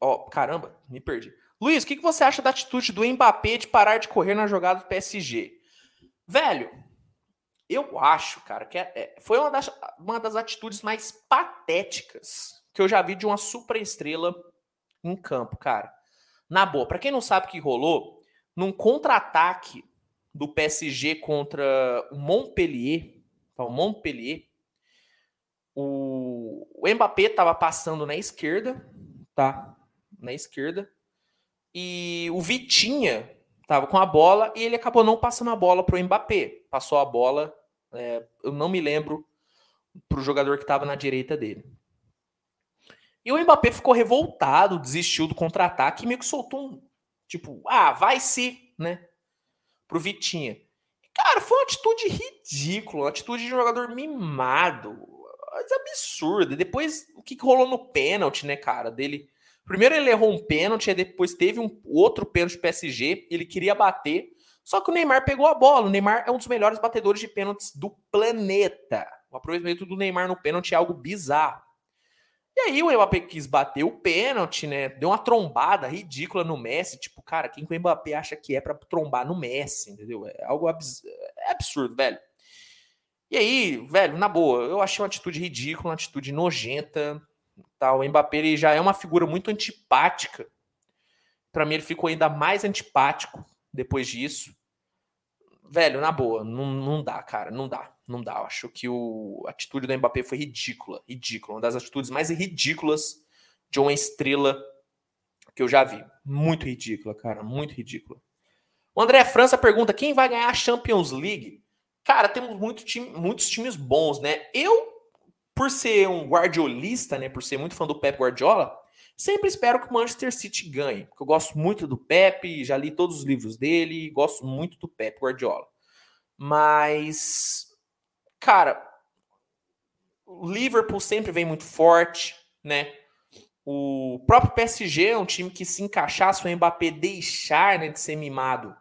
ó, oh, caramba, me perdi. Luiz, o que, que você acha da atitude do Mbappé de parar de correr na jogada do PSG? Velho, eu acho, cara, que é, é, foi uma das, uma das atitudes mais patéticas que eu já vi de uma superestrela em campo, cara. Na boa, para quem não sabe o que rolou, num contra-ataque do PSG contra o Montpellier, tá, o Montpellier, o, o Mbappé estava passando na esquerda, tá? Na esquerda. E o Vitinha estava com a bola e ele acabou não passando a bola para o Mbappé. Passou a bola é, eu não me lembro para o jogador que estava na direita dele. E o Mbappé ficou revoltado, desistiu do contra-ataque e meio que soltou um tipo, ah, vai se, né? Pro Vitinha. Cara, foi uma atitude ridícula, uma atitude de um jogador mimado. Absurda. Depois, o que rolou no pênalti, né, cara? Dele. Primeiro ele errou um pênalti, depois teve um outro pênalti PSG, ele queria bater. Só que o Neymar pegou a bola. O Neymar é um dos melhores batedores de pênaltis do planeta. O aproveitamento do Neymar no pênalti é algo bizarro. E aí o Mbappé quis bater o pênalti, né? Deu uma trombada ridícula no Messi. Tipo, cara, quem que o Mbappé acha que é para trombar no Messi, entendeu? É algo abs... é absurdo, velho. E aí, velho, na boa, eu achei uma atitude ridícula, uma atitude nojenta. Tá? O Mbappé ele já é uma figura muito antipática. Para mim, ele ficou ainda mais antipático depois disso velho, na boa, não, não dá, cara, não dá, não dá. Eu acho que o, a atitude do Mbappé foi ridícula, ridícula, uma das atitudes mais ridículas de uma estrela que eu já vi. Muito ridícula, cara, muito ridícula. O André França pergunta: quem vai ganhar a Champions League? Cara, temos muito time, muitos times bons, né? Eu, por ser um guardiolista, né, por ser muito fã do Pep Guardiola, Sempre espero que o Manchester City ganhe, porque eu gosto muito do Pep, já li todos os livros dele, gosto muito do Pep Guardiola. Mas, cara, o Liverpool sempre vem muito forte, né? O próprio PSG é um time que se encaixar, se o Mbappé deixar né, de ser mimado,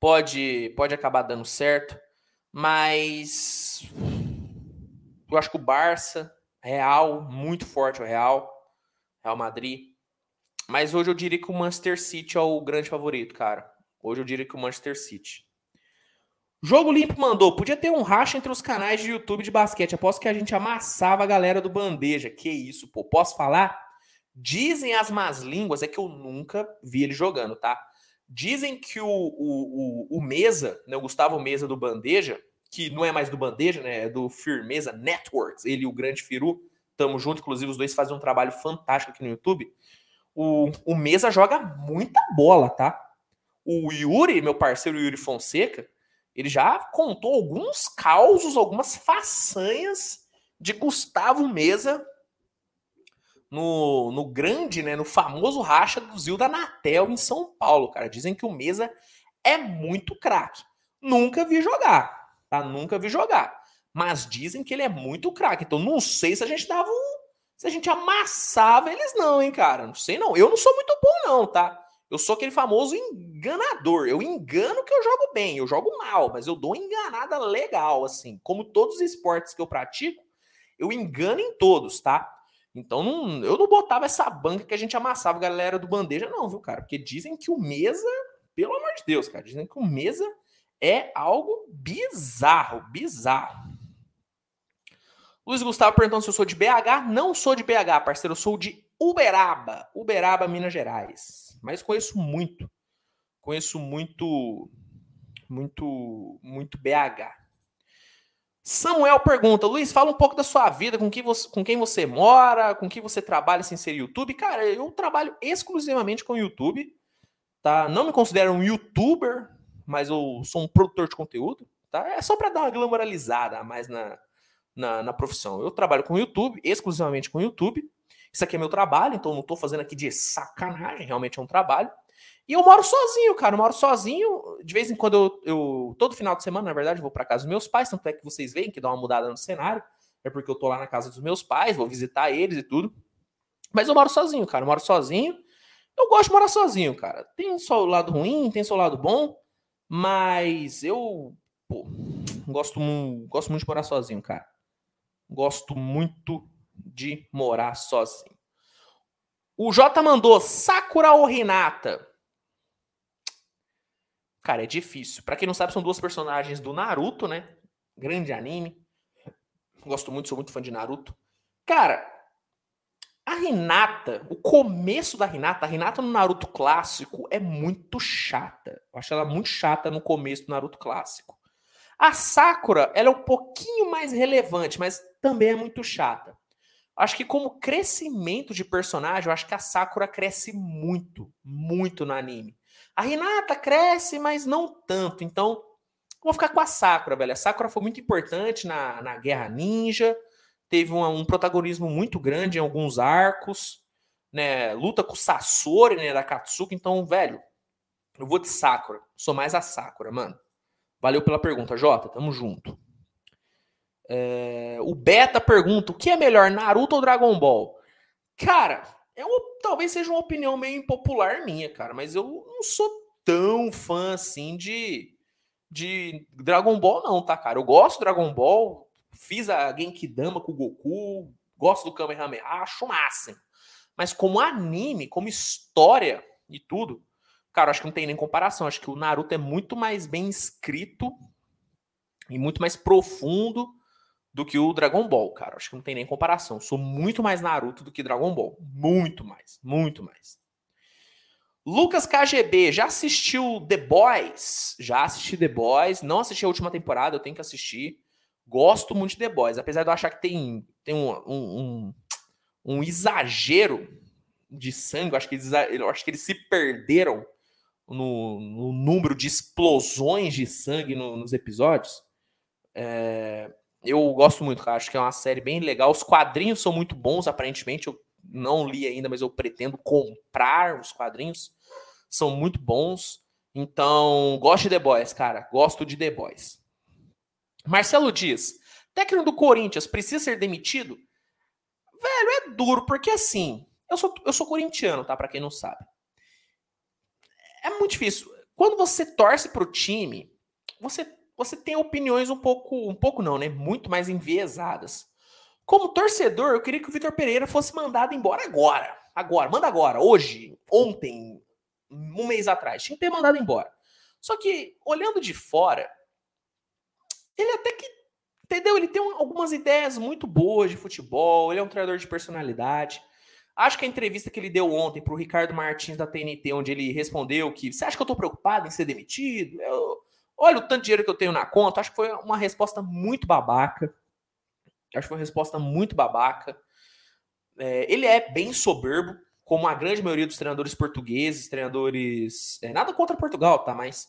pode, pode acabar dando certo. Mas eu acho que o Barça, Real, muito forte o Real. Real Madrid. Mas hoje eu diria que o Manchester City é o grande favorito, cara. Hoje eu diria que o Manchester City. Jogo Limpo mandou, podia ter um racha entre os canais de YouTube de basquete. Aposto que a gente amassava a galera do Bandeja. Que isso, pô. Posso falar? Dizem as más línguas, é que eu nunca vi ele jogando, tá? Dizem que o, o, o, o Mesa, né, o Gustavo Mesa do Bandeja, que não é mais do Bandeja, né, é do Firmeza Networks, ele e o Grande Firu, Tamo junto, inclusive os dois fazem um trabalho fantástico aqui no YouTube. O, o Mesa joga muita bola, tá? O Yuri, meu parceiro Yuri Fonseca, ele já contou alguns causos, algumas façanhas de Gustavo Mesa no, no grande, né, no famoso racha do Zil da Natel em São Paulo, cara. Dizem que o Mesa é muito craque. Nunca vi jogar, tá? Nunca vi jogar. Mas dizem que ele é muito craque. Então não sei se a gente dava um, se a gente amassava eles não, hein, cara? Não sei não. Eu não sou muito bom não, tá? Eu sou aquele famoso enganador. Eu engano que eu jogo bem, eu jogo mal, mas eu dou enganada legal, assim. Como todos os esportes que eu pratico, eu engano em todos, tá? Então não, eu não botava essa banca que a gente amassava a galera do bandeja, não, viu, cara? Porque dizem que o mesa, pelo amor de Deus, cara, dizem que o mesa é algo bizarro, bizarro. Luiz Gustavo perguntando se eu sou de BH. Não sou de BH, parceiro. Eu sou de Uberaba. Uberaba, Minas Gerais. Mas conheço muito. Conheço muito. Muito. Muito BH. Samuel pergunta: Luiz, fala um pouco da sua vida, com, que você, com quem você mora, com quem você trabalha sem ser YouTube. Cara, eu trabalho exclusivamente com YouTube. Tá? Não me considero um youtuber, mas eu sou um produtor de conteúdo. Tá? É só para dar uma glamoralizada mais na, na, na profissão. Eu trabalho com YouTube, exclusivamente com YouTube. Isso aqui é meu trabalho, então não estou fazendo aqui de sacanagem, realmente é um trabalho. E eu moro sozinho, cara. Eu moro sozinho. De vez em quando eu. eu todo final de semana, na verdade, vou para casa dos meus pais. Tanto é que vocês veem que dá uma mudada no cenário. É porque eu tô lá na casa dos meus pais, vou visitar eles e tudo. Mas eu moro sozinho, cara. Eu moro sozinho. Eu gosto de morar sozinho, cara. Tem só o lado ruim, tem o lado bom. Mas eu. Pô, gosto, gosto muito de morar sozinho, cara. Gosto muito de morar sozinho. O Jota mandou Sakura ou Hinata? Cara, é difícil. Para quem não sabe, são duas personagens do Naruto, né? Grande anime. Gosto muito, sou muito fã de Naruto. Cara, a Hinata, o começo da Hinata, a Hinata no Naruto clássico é muito chata. Eu acho ela muito chata no começo do Naruto clássico. A Sakura, ela é um pouquinho mais relevante, mas também é muito chata. Acho que como crescimento de personagem, eu acho que a Sakura cresce muito, muito no anime. A Hinata cresce, mas não tanto. Então, vou ficar com a Sakura, velho. A Sakura foi muito importante na, na Guerra Ninja, teve um, um protagonismo muito grande em alguns arcos, né? Luta com o Sasori, né, da Katsuki. Então, velho, eu vou de Sakura. Sou mais a Sakura, mano. Valeu pela pergunta, Jota. Tamo junto. É, o Beta pergunta: o que é melhor, Naruto ou Dragon Ball? Cara, é uma, talvez seja uma opinião meio impopular minha, cara, mas eu não sou tão fã assim de, de Dragon Ball, não, tá, cara? Eu gosto do Dragon Ball, fiz a Genkidama com o Goku, gosto do Kamehameha, acho máximo. Mas como anime, como história e tudo, Cara, acho que não tem nem comparação. Acho que o Naruto é muito mais bem escrito e muito mais profundo do que o Dragon Ball, cara. Acho que não tem nem comparação. Sou muito mais Naruto do que Dragon Ball. Muito mais, muito mais. Lucas KGB, já assistiu The Boys? Já assisti The Boys. Não assisti a última temporada, eu tenho que assistir. Gosto muito de The Boys, apesar de eu achar que tem, tem um, um, um, um exagero de sangue. Eu acho, que eles, acho que eles se perderam no, no número de explosões de sangue no, nos episódios. É, eu gosto muito, cara. Acho que é uma série bem legal. Os quadrinhos são muito bons, aparentemente. Eu não li ainda, mas eu pretendo comprar os quadrinhos. São muito bons. Então, gosto de The Boys, cara. Gosto de The Boys. Marcelo diz: técnico do Corinthians precisa ser demitido? Velho, é duro, porque assim, eu sou, eu sou corintiano, tá? Para quem não sabe é muito difícil. Quando você torce para o time, você, você tem opiniões um pouco, um pouco não, né? Muito mais enviesadas. Como torcedor, eu queria que o Vitor Pereira fosse mandado embora agora. Agora, manda agora, hoje, ontem, um mês atrás. Tinha que ter mandado embora. Só que, olhando de fora, ele até que, entendeu? Ele tem algumas ideias muito boas de futebol, ele é um treinador de personalidade. Acho que a entrevista que ele deu ontem para o Ricardo Martins da TNT, onde ele respondeu que você acha que eu estou preocupado em ser demitido? Eu, olha o tanto de dinheiro que eu tenho na conta. Acho que foi uma resposta muito babaca. Acho que foi uma resposta muito babaca. É, ele é bem soberbo, como a grande maioria dos treinadores portugueses, treinadores. É, nada contra Portugal, tá? Mas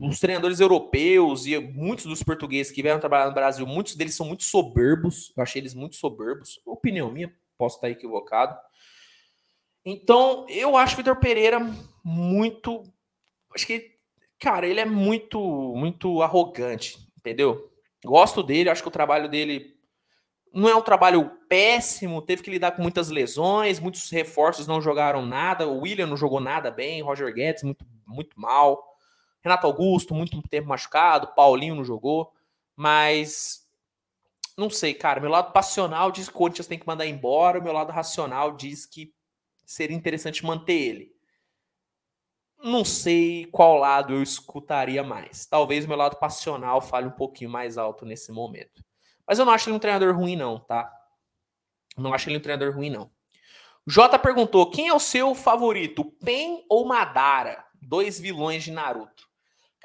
os treinadores europeus e muitos dos portugueses que vieram trabalhar no Brasil, muitos deles são muito soberbos. Eu achei eles muito soberbos. Opinião minha, posso estar equivocado. Então, eu acho o Vitor Pereira muito. Acho que, cara, ele é muito, muito arrogante, entendeu? Gosto dele, acho que o trabalho dele não é um trabalho péssimo, teve que lidar com muitas lesões, muitos reforços não jogaram nada, o William não jogou nada bem, Roger Guedes muito, muito mal, Renato Augusto muito tempo machucado, Paulinho não jogou, mas não sei, cara, meu lado passional diz que o Corinthians tem que mandar embora, o meu lado racional diz que seria interessante manter ele. Não sei qual lado eu escutaria mais. Talvez o meu lado passional fale um pouquinho mais alto nesse momento. Mas eu não acho ele um treinador ruim, não, tá? Não acho ele um treinador ruim, não. Jota perguntou: quem é o seu favorito, Pen ou Madara? Dois vilões de Naruto.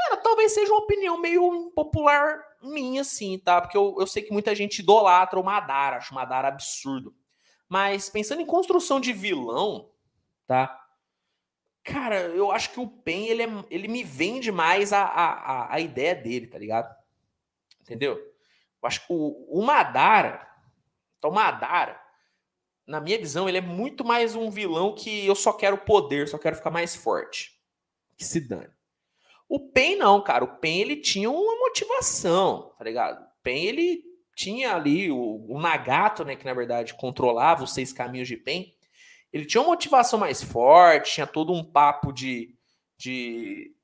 Cara, talvez seja uma opinião meio impopular minha, assim, tá? Porque eu, eu sei que muita gente idolatra o Madara, acho o Madara absurdo. Mas pensando em construção de vilão, tá? Cara, eu acho que o Pen, ele, é, ele me vende mais a, a, a ideia dele, tá ligado? Entendeu? Eu acho que o, o Madara, então o Madara, na minha visão, ele é muito mais um vilão que eu só quero poder, só quero ficar mais forte. Que se dane. O Pen não, cara. O Pen ele tinha uma motivação, tá ligado? O Pen ele tinha ali o, o Nagato, né, que na verdade controlava os seis caminhos de Pen ele tinha uma motivação mais forte, tinha todo um papo de, de,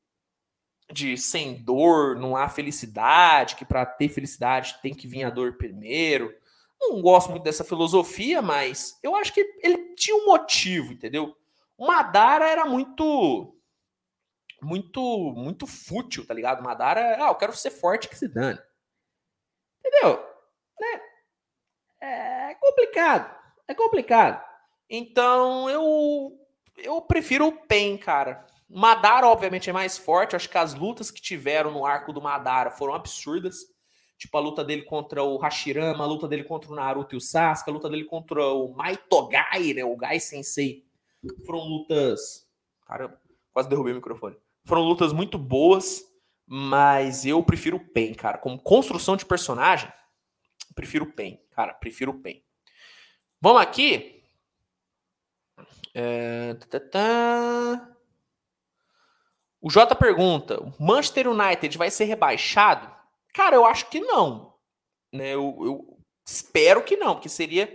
de sem dor não há felicidade, que para ter felicidade tem que vir a dor primeiro. Não gosto muito dessa filosofia, mas eu acho que ele tinha um motivo, entendeu? O Madara era muito muito muito fútil, tá ligado? Madara, ah, eu quero ser forte que se dane. Entendeu? Né? É complicado. É complicado. Então eu eu prefiro o Pen, cara. Madara, obviamente, é mais forte. Acho que as lutas que tiveram no arco do Madara foram absurdas. Tipo, a luta dele contra o Hashirama, a luta dele contra o Naruto e o Sasuke, a luta dele contra o Maitogai, né? O Gai Sensei. Foram lutas. Caramba, quase derrubei o microfone. Foram lutas muito boas, mas eu prefiro o Pen, cara. Como construção de personagem, prefiro o Pen, cara. Prefiro o Pen. Vamos aqui é... O Jota pergunta: Manchester United vai ser rebaixado? Cara, eu acho que não. Né? Eu, eu espero que não, porque seria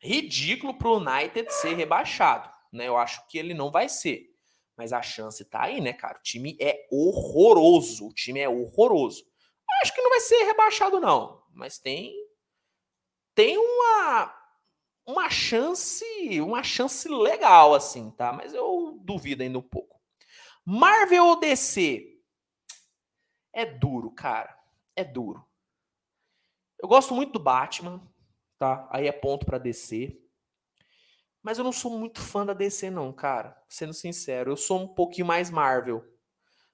ridículo para o United ser rebaixado. Né? Eu acho que ele não vai ser. Mas a chance tá aí, né, cara? O time é horroroso. O time é horroroso. Acho que não vai ser rebaixado, não. Mas tem. Tem uma uma chance, uma chance legal, assim, tá? Mas eu duvido ainda um pouco. Marvel ou DC? É duro, cara. É duro. Eu gosto muito do Batman, tá? Aí é ponto para DC. Mas eu não sou muito fã da DC, não, cara. Sendo sincero, eu sou um pouquinho mais Marvel.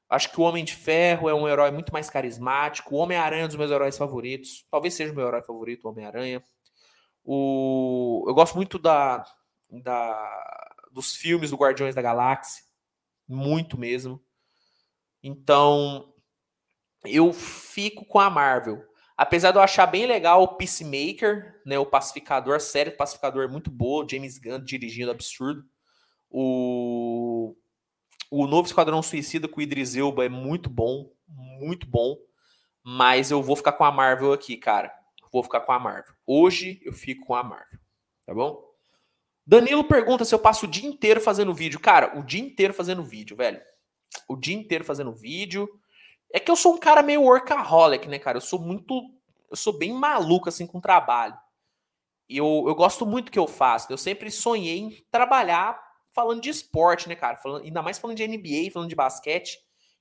Acho que o Homem de Ferro é um herói muito mais carismático. O Homem-Aranha é um dos meus heróis favoritos. Talvez seja o meu herói favorito, o Homem-Aranha. O, eu gosto muito da, da, dos filmes do Guardiões da Galáxia, muito mesmo. Então, eu fico com a Marvel. Apesar de eu achar bem legal o Peacemaker, né, o Pacificador, a série do Pacificador é muito boa, James Gunn dirigindo absurdo. O, o novo Esquadrão Suicida com o Idris Elba é muito bom, muito bom. Mas eu vou ficar com a Marvel aqui, cara vou ficar com a Marvel. Hoje eu fico com a Marvel, tá bom? Danilo pergunta se eu passo o dia inteiro fazendo vídeo. Cara, o dia inteiro fazendo vídeo, velho. O dia inteiro fazendo vídeo. É que eu sou um cara meio workaholic, né, cara? Eu sou muito. Eu sou bem maluco, assim, com trabalho. E eu, eu gosto muito do que eu faço. Eu sempre sonhei em trabalhar falando de esporte, né, cara? Falando, ainda mais falando de NBA, falando de basquete.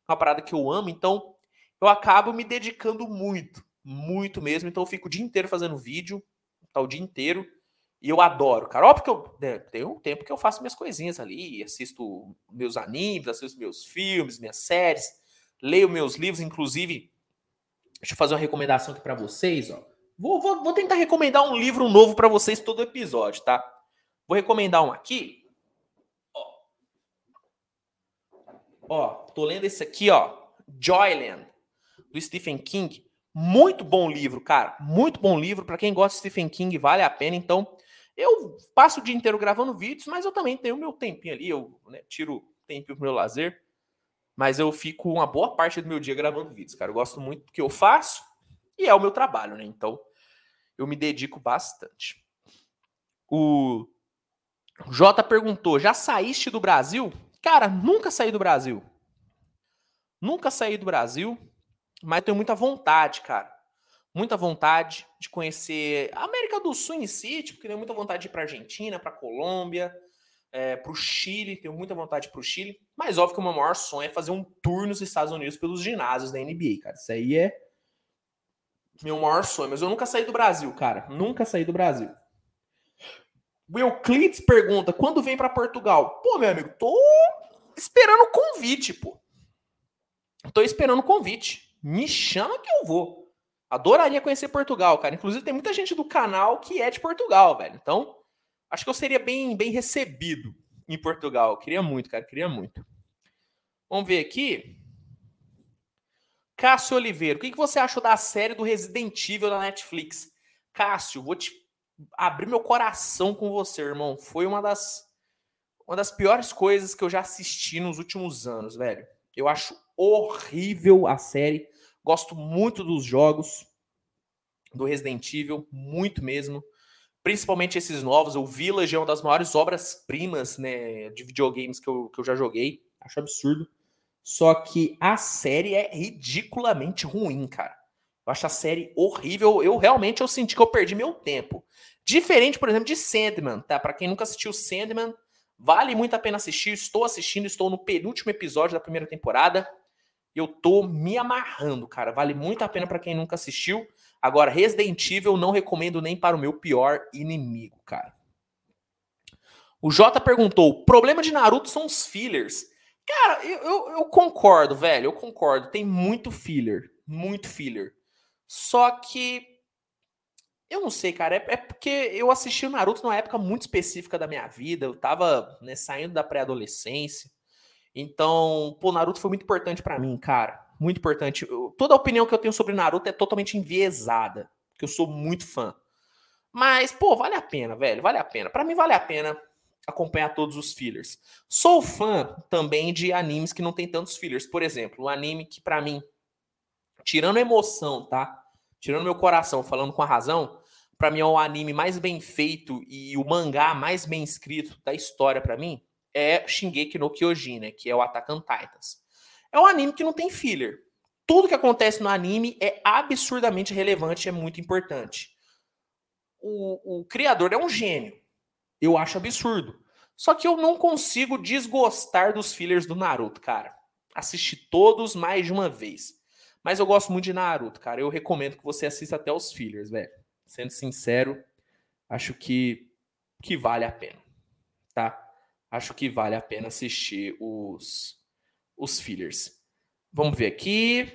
É uma parada que eu amo. Então, eu acabo me dedicando muito muito mesmo. Então eu fico o dia inteiro fazendo vídeo, tá o dia inteiro. E eu adoro, cara. Óbvio que eu né, tenho um tempo que eu faço minhas coisinhas ali, assisto meus animes, assisto meus filmes, minhas séries, leio meus livros, inclusive. Deixa eu fazer uma recomendação aqui para vocês, ó. Vou, vou, vou tentar recomendar um livro novo para vocês todo episódio, tá? Vou recomendar um aqui. Ó. ó, tô lendo esse aqui, ó. Joyland, do Stephen King. Muito bom livro, cara. Muito bom livro. Para quem gosta de Stephen King, vale a pena. Então, eu passo o dia inteiro gravando vídeos, mas eu também tenho meu tempinho ali. Eu né, tiro tempinho pro meu lazer. Mas eu fico uma boa parte do meu dia gravando vídeos, cara. Eu gosto muito do que eu faço e é o meu trabalho, né? Então, eu me dedico bastante. O Jota perguntou: já saíste do Brasil? Cara, nunca saí do Brasil. Nunca saí do Brasil, mas tenho muita vontade, cara. Muita vontade de conhecer a América do Sul em si, tipo, tenho muita vontade de ir pra Argentina, pra Colômbia, é, pro Chile, tenho muita vontade pro Chile. Mas óbvio que o meu maior sonho é fazer um tour nos Estados Unidos pelos ginásios da NBA, cara. Isso aí é meu maior sonho. Mas eu nunca saí do Brasil, cara. Nunca saí do Brasil. O Euclides pergunta: quando vem para Portugal? Pô, meu amigo, tô esperando o convite, pô. Tô esperando o convite. Me chama que eu vou. Adoraria conhecer Portugal, cara. Inclusive, tem muita gente do canal que é de Portugal, velho. Então, acho que eu seria bem, bem recebido em Portugal. Queria muito, cara. Queria muito. Vamos ver aqui. Cássio Oliveira, o que você achou da série do Resident Evil da Netflix? Cássio, vou te abrir meu coração com você, irmão. Foi uma das uma das piores coisas que eu já assisti nos últimos anos, velho. Eu acho horrível a série. Gosto muito dos jogos do Resident Evil, muito mesmo. Principalmente esses novos. O Village é uma das maiores obras-primas né, de videogames que eu, que eu já joguei. Acho absurdo. Só que a série é ridiculamente ruim, cara. Eu acho a série horrível. Eu realmente eu senti que eu perdi meu tempo. Diferente, por exemplo, de Sandman, tá? Para quem nunca assistiu Sandman, vale muito a pena assistir. Estou assistindo, estou no penúltimo episódio da primeira temporada. Eu tô me amarrando, cara. Vale muito a pena para quem nunca assistiu. Agora, Resident Evil não recomendo nem para o meu pior inimigo, cara. O Jota perguntou: o problema de Naruto são os fillers. Cara, eu, eu, eu concordo, velho. Eu concordo. Tem muito filler. Muito filler. Só que. Eu não sei, cara. É, é, porque eu assisti o Naruto numa época muito específica da minha vida. Eu tava né, saindo da pré-adolescência. Então, pô, Naruto foi muito importante para mim, cara. Muito importante. Toda a opinião que eu tenho sobre Naruto é totalmente enviesada. Porque eu sou muito fã. Mas, pô, vale a pena, velho. Vale a pena. Para mim, vale a pena acompanhar todos os fillers. Sou fã também de animes que não tem tantos fillers. Por exemplo, um anime que para mim tirando emoção, tá? Tirando meu coração, falando com a razão, para mim é o anime mais bem feito e o mangá mais bem escrito da história para mim é Shingeki no Kyojin, né, que é o Attack on Titans. É um anime que não tem filler. Tudo que acontece no anime é absurdamente relevante é muito importante. O, o criador é um gênio. Eu acho absurdo. Só que eu não consigo desgostar dos fillers do Naruto, cara. Assisti todos mais de uma vez. Mas eu gosto muito de Naruto, cara. Eu recomendo que você assista até os fillers, velho. Sendo sincero, acho que, que vale a pena, tá? Acho que vale a pena assistir os, os fillers. Vamos ver aqui.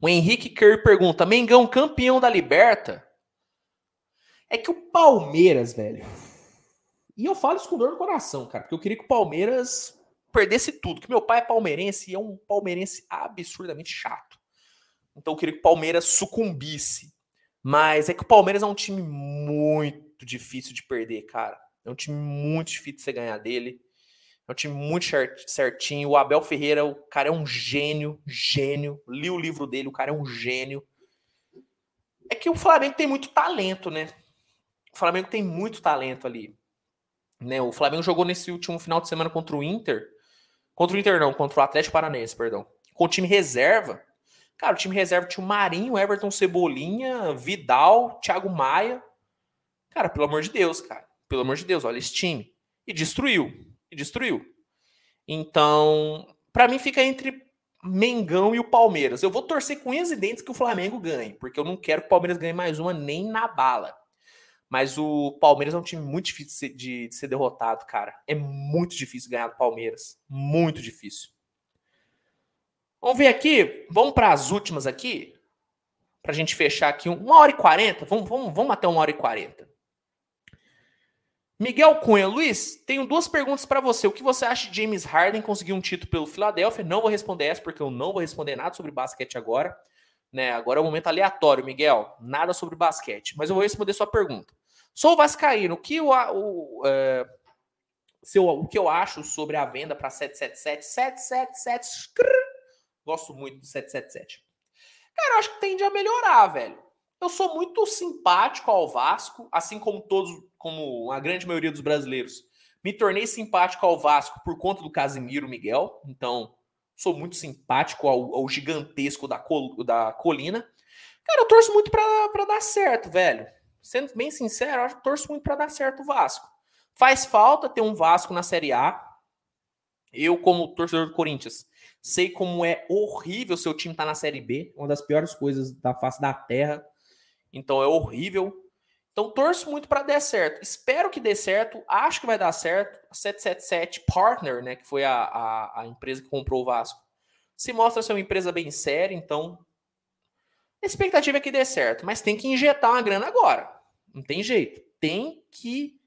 O Henrique Kerr pergunta: Mengão campeão da Liberta? É que o Palmeiras, velho. E eu falo isso com dor no coração, cara, porque eu queria que o Palmeiras perdesse tudo. Que meu pai é palmeirense e é um palmeirense absurdamente chato. Então eu queria que o Palmeiras sucumbisse. Mas é que o Palmeiras é um time muito difícil de perder, cara. É um time muito difícil de você ganhar dele. É um time muito certinho. O Abel Ferreira, o cara é um gênio, gênio. Li o livro dele, o cara é um gênio. É que o Flamengo tem muito talento, né? O Flamengo tem muito talento ali. Né? O Flamengo jogou nesse último final de semana contra o Inter Contra o Inter, não, contra o Atlético Paranaense, perdão. Com o time reserva. Cara, o time reserva tinha o Marinho, Everton Cebolinha, Vidal, Thiago Maia. Cara, pelo amor de Deus, cara. Pelo amor de Deus, olha esse time. E destruiu. E destruiu. Então, para mim fica entre Mengão e o Palmeiras. Eu vou torcer com unhas e dentes que o Flamengo ganhe, porque eu não quero que o Palmeiras ganhe mais uma nem na bala. Mas o Palmeiras é um time muito difícil de ser, de, de ser derrotado, cara. É muito difícil ganhar do Palmeiras. Muito difícil. Vamos ver aqui. Vamos para as últimas aqui. Para a gente fechar aqui. Uma hora e quarenta. Vamos, vamos, vamos até uma hora e quarenta. Miguel Cunha, Luiz, tenho duas perguntas para você. O que você acha de James Harden conseguir um título pelo Philadelphia? Não vou responder essa porque eu não vou responder nada sobre basquete agora. Né? Agora é um momento aleatório, Miguel. Nada sobre basquete. Mas eu vou responder sua pergunta. Sou vascaíno. O que, o, o, é, seu, o que eu acho sobre a venda para 777? 777. Gosto muito do 777. Cara, eu acho que tende a melhorar, velho. Eu sou muito simpático ao Vasco, assim como todos, como a grande maioria dos brasileiros. Me tornei simpático ao Vasco por conta do Casimiro Miguel, então sou muito simpático ao, ao gigantesco da, col, da colina. Cara, eu torço muito para dar certo, velho. Sendo bem sincero, eu torço muito para dar certo o Vasco. Faz falta ter um Vasco na Série A. Eu, como torcedor do Corinthians, sei como é horrível seu time estar tá na Série B, uma das piores coisas da face da terra. Então é horrível. Então torço muito para dar certo. Espero que dê certo. Acho que vai dar certo. A 777 Partner, né, que foi a, a, a empresa que comprou o Vasco, se mostra ser uma empresa bem séria. Então a expectativa é que dê certo, mas tem que injetar uma grana agora. Não tem jeito. Tem que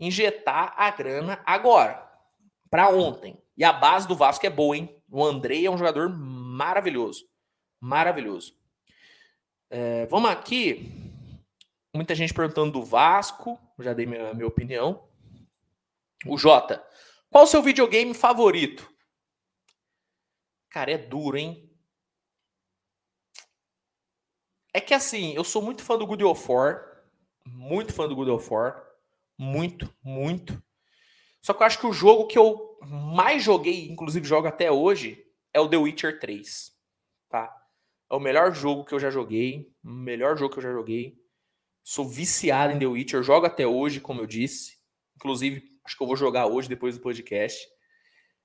injetar a grana agora. Para ontem. E a base do Vasco é boa, hein? O Andrei é um jogador maravilhoso. Maravilhoso. É, vamos aqui. Muita gente perguntando do Vasco. Já dei minha, minha opinião. O Jota. Qual o seu videogame favorito? Cara, é duro, hein? É que assim, eu sou muito fã do God of War. Muito fã do God of War. Muito, muito. Só que eu acho que o jogo que eu mais joguei, inclusive jogo até hoje, é o The Witcher 3. Tá? É o melhor jogo que eu já joguei. O melhor jogo que eu já joguei. Sou viciado em The Witcher. Jogo até hoje, como eu disse. Inclusive, acho que eu vou jogar hoje depois do podcast.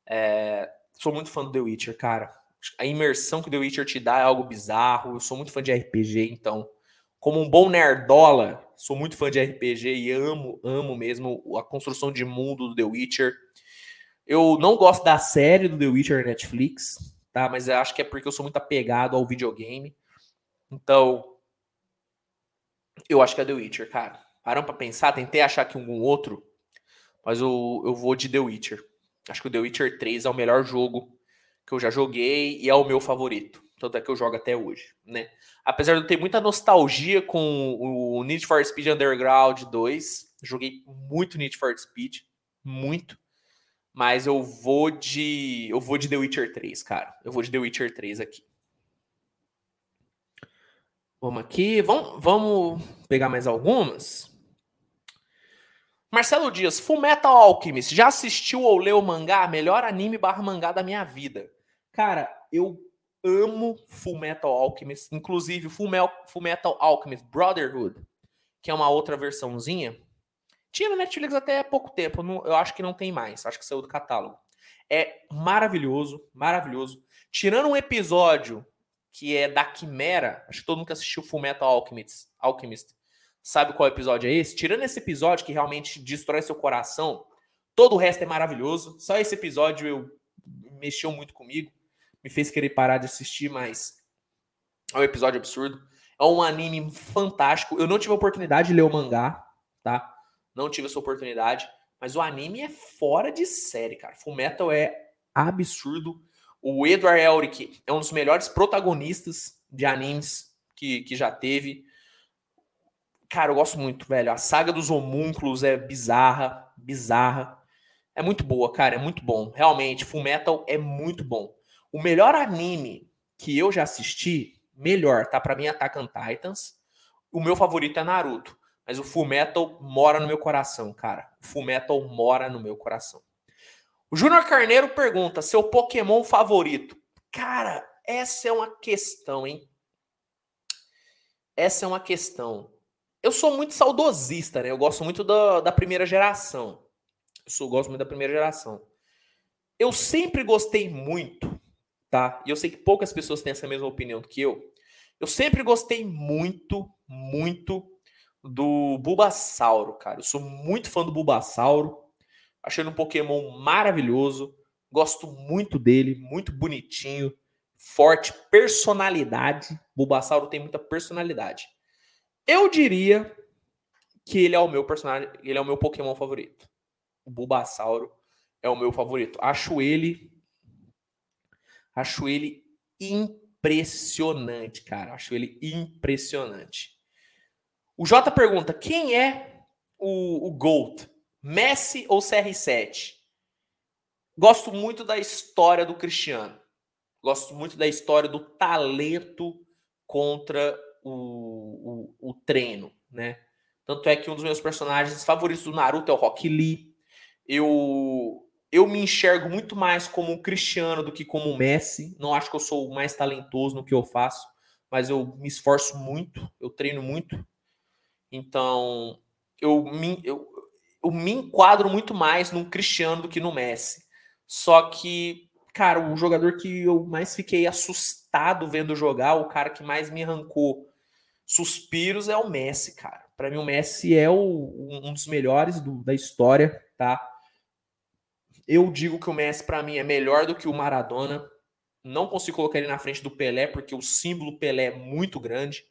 É... Sou muito fã do The Witcher, cara. A imersão que The Witcher te dá é algo bizarro. Eu sou muito fã de RPG, então. Como um bom nerdola, sou muito fã de RPG e amo, amo mesmo a construção de mundo do The Witcher. Eu não gosto da série do The Witcher Netflix, tá? Mas eu acho que é porque eu sou muito apegado ao videogame. Então, eu acho que é The Witcher, cara. Param pra pensar, tentei achar aqui algum outro, mas eu, eu vou de The Witcher. Acho que o The Witcher 3 é o melhor jogo que eu já joguei e é o meu favorito. Tanto é que eu jogo até hoje, né? Apesar de eu ter muita nostalgia com o Need for Speed Underground 2, joguei muito Need for Speed, muito. Mas eu vou de. Eu vou de The Witcher 3, cara. Eu vou de The Witcher 3 aqui. Vamos aqui. Vamos, vamos pegar mais algumas. Marcelo Dias, Full Metal Alchemist. Já assistiu ou leu o mangá? Melhor anime barra mangá da minha vida. Cara, eu amo Full Metal Alchemist. Inclusive, Full, Metal Alchemist Brotherhood, que é uma outra versãozinha tinha no Netflix até há pouco tempo, não, eu acho que não tem mais, acho que saiu do catálogo. É maravilhoso, maravilhoso. Tirando um episódio que é da Quimera, acho que todo mundo que assistiu Fullmetal Alchemist, Alchemist sabe qual episódio é esse. Tirando esse episódio que realmente destrói seu coração, todo o resto é maravilhoso. Só esse episódio eu mexeu muito comigo, me fez querer parar de assistir, mas é um episódio absurdo. É um anime fantástico. Eu não tive a oportunidade de ler o mangá, tá? Não tive essa oportunidade. Mas o anime é fora de série, cara. Full Metal é absurdo. O Edward Elric é um dos melhores protagonistas de animes que, que já teve. Cara, eu gosto muito, velho. A saga dos homúnculos é bizarra, bizarra. É muito boa, cara, é muito bom. Realmente, Full Metal é muito bom. O melhor anime que eu já assisti, melhor, tá? Pra mim, Attack on Titans. O meu favorito é Naruto. Mas o Full Metal mora no meu coração, cara. O Full Metal mora no meu coração. O Júnior Carneiro pergunta: seu Pokémon favorito? Cara, essa é uma questão, hein? Essa é uma questão. Eu sou muito saudosista, né? Eu gosto muito da, da primeira geração. Eu sou, gosto muito da primeira geração. Eu sempre gostei muito, tá? E eu sei que poucas pessoas têm essa mesma opinião do que eu. Eu sempre gostei muito, muito do Bulbasauro, cara. Eu sou muito fã do Bulbasauro. Achei um Pokémon maravilhoso. Gosto muito dele, muito bonitinho, forte, personalidade. Bulbasauro tem muita personalidade. Eu diria que ele é o meu personagem, ele é o meu Pokémon favorito. O Bulbasauro é o meu favorito. Acho ele acho ele impressionante, cara. Acho ele impressionante. O Jota pergunta: quem é o, o GOAT? Messi ou CR7? Gosto muito da história do Cristiano. Gosto muito da história do talento contra o, o, o treino, né? Tanto é que um dos meus personagens favoritos do Naruto é o Rock Lee. Eu, eu me enxergo muito mais como um Cristiano do que como um Messi. Não acho que eu sou o mais talentoso no que eu faço, mas eu me esforço muito, eu treino muito. Então, eu me, eu, eu me enquadro muito mais num Cristiano do que no Messi. Só que, cara, o jogador que eu mais fiquei assustado vendo jogar, o cara que mais me arrancou suspiros é o Messi, cara. Para mim, o Messi é o, um dos melhores do, da história, tá? Eu digo que o Messi, para mim, é melhor do que o Maradona. Não consigo colocar ele na frente do Pelé, porque o símbolo Pelé é muito grande.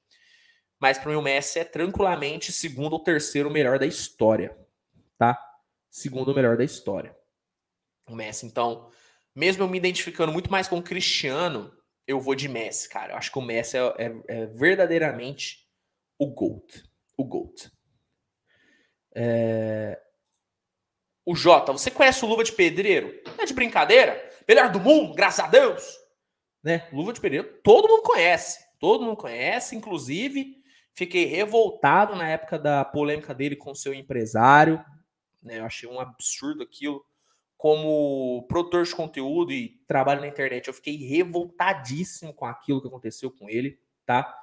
Mas para mim, o Messi é tranquilamente segundo ou terceiro melhor da história, tá? Segundo melhor da história. O Messi, então, mesmo eu me identificando muito mais com o Cristiano, eu vou de Messi, cara. Eu acho que o Messi é, é, é verdadeiramente o GOAT. O GOAT. É... O Jota, você conhece o Luva de Pedreiro? É de brincadeira? Melhor do mundo, graças a Deus! Né? Luva de Pedreiro, todo mundo conhece. Todo mundo conhece, inclusive fiquei revoltado na época da polêmica dele com seu empresário. Né? Eu achei um absurdo aquilo como produtor de conteúdo e trabalho na internet, eu fiquei revoltadíssimo com aquilo que aconteceu com ele, tá?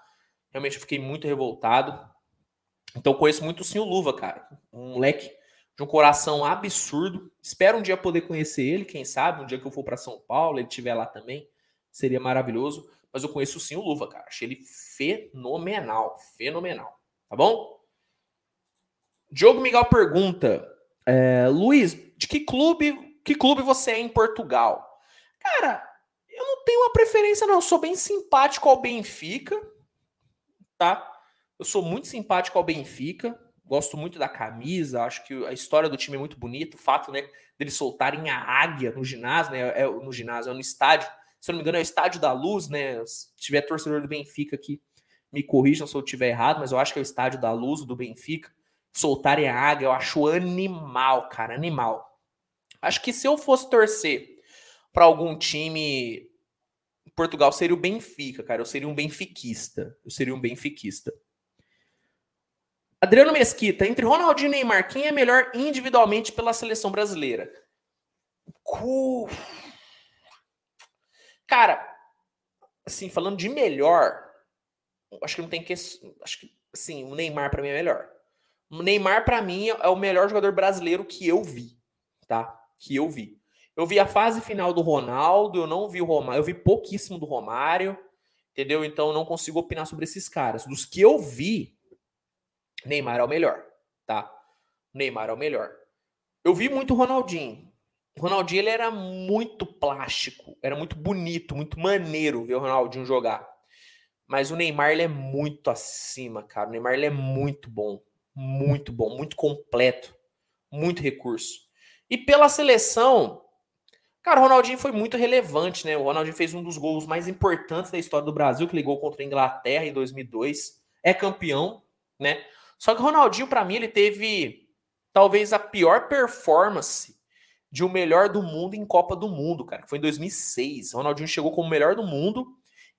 Realmente eu fiquei muito revoltado. Então conheço muito o Luva, cara. Um moleque de um coração absurdo. Espero um dia poder conhecer ele, quem sabe, um dia que eu for para São Paulo, ele estiver lá também, seria maravilhoso. Mas eu conheço sim o Luva, cara. Achei ele fenomenal, fenomenal. Tá bom? Diogo Miguel pergunta: é, Luiz, de que clube que clube você é em Portugal? Cara, eu não tenho uma preferência, não. Eu sou bem simpático ao Benfica, tá? Eu sou muito simpático ao Benfica. Gosto muito da camisa, acho que a história do time é muito bonita. O fato, né, deles soltarem a águia no ginásio, né? É, no ginásio, é no estádio. Se eu não me engano, é o estádio da luz, né? Se tiver torcedor do Benfica aqui, me corrijam se eu estiver errado, mas eu acho que é o estádio da luz do Benfica. Soltarem a águia, eu acho animal, cara, animal. Acho que se eu fosse torcer para algum time Portugal seria o Benfica, cara. Eu seria um benfiquista. Eu seria um benfiquista. Adriano Mesquita, entre Ronaldinho e Neymar, quem é melhor individualmente pela seleção brasileira? Cara, assim, falando de melhor, acho que não tem que. Acho que, assim, o Neymar para mim é melhor. O Neymar, para mim, é o melhor jogador brasileiro que eu vi, tá? que eu vi. Eu vi a fase final do Ronaldo, eu não vi o Romário, eu vi pouquíssimo do Romário, entendeu? Então eu não consigo opinar sobre esses caras. Dos que eu vi, Neymar é o melhor, tá? Neymar é o melhor. Eu vi muito Ronaldinho. O Ronaldinho ele era muito plástico, era muito bonito, muito maneiro ver o Ronaldinho jogar. Mas o Neymar ele é muito acima, cara. O Neymar ele é muito bom, muito bom, muito completo, muito recurso. E pela seleção, cara, o Ronaldinho foi muito relevante, né? O Ronaldinho fez um dos gols mais importantes da história do Brasil, que ligou contra a Inglaterra em 2002. É campeão, né? Só que o Ronaldinho, para mim, ele teve talvez a pior performance de o melhor do mundo em Copa do Mundo, cara, que foi em 2006. O Ronaldinho chegou como o melhor do mundo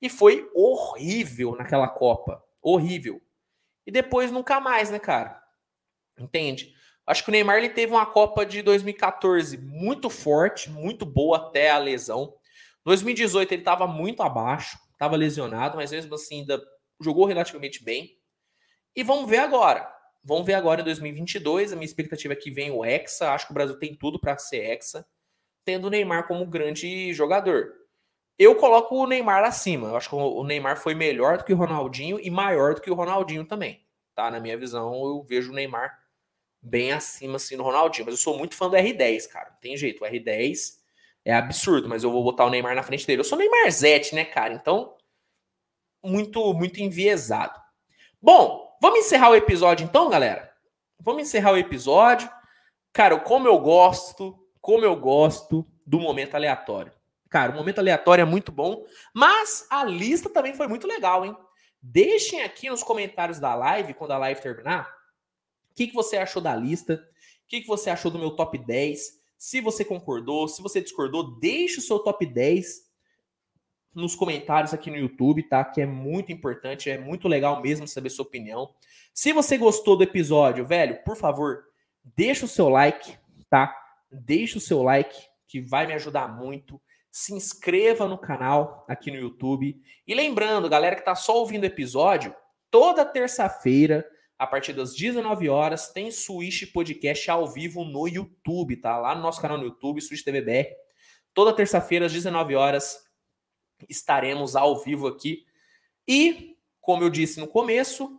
e foi horrível naquela Copa. Horrível. E depois nunca mais, né, cara? Entende? Acho que o Neymar ele teve uma Copa de 2014 muito forte, muito boa até a lesão. 2018 ele estava muito abaixo, estava lesionado, mas mesmo assim ainda jogou relativamente bem. E vamos ver agora. Vamos ver agora em 2022. A minha expectativa é que venha o Hexa. Acho que o Brasil tem tudo para ser Hexa, tendo o Neymar como grande jogador. Eu coloco o Neymar acima. Eu acho que o Neymar foi melhor do que o Ronaldinho e maior do que o Ronaldinho também. Tá? Na minha visão, eu vejo o Neymar bem acima assim no Ronaldinho. Mas eu sou muito fã do R10, cara. Não tem jeito. O R10 é absurdo, mas eu vou botar o Neymar na frente dele. Eu sou Neymar Zete, né, cara? Então, muito, muito enviesado. Bom, vamos encerrar o episódio então, galera? Vamos encerrar o episódio. Cara, como eu gosto, como eu gosto do momento aleatório. Cara, o momento aleatório é muito bom, mas a lista também foi muito legal, hein? Deixem aqui nos comentários da live, quando a live terminar, o que, que você achou da lista? O que, que você achou do meu top 10? Se você concordou, se você discordou, deixe o seu top 10 nos comentários aqui no YouTube, tá? Que é muito importante, é muito legal mesmo saber sua opinião. Se você gostou do episódio, velho, por favor, deixa o seu like, tá? Deixa o seu like, que vai me ajudar muito. Se inscreva no canal aqui no YouTube. E lembrando, galera que tá só ouvindo o episódio, toda terça-feira, a partir das 19 horas, tem Switch Podcast ao vivo no YouTube, tá? Lá no nosso canal no YouTube, Switch TVBR. Toda terça-feira, às 19 horas, estaremos ao vivo aqui. E, como eu disse no começo,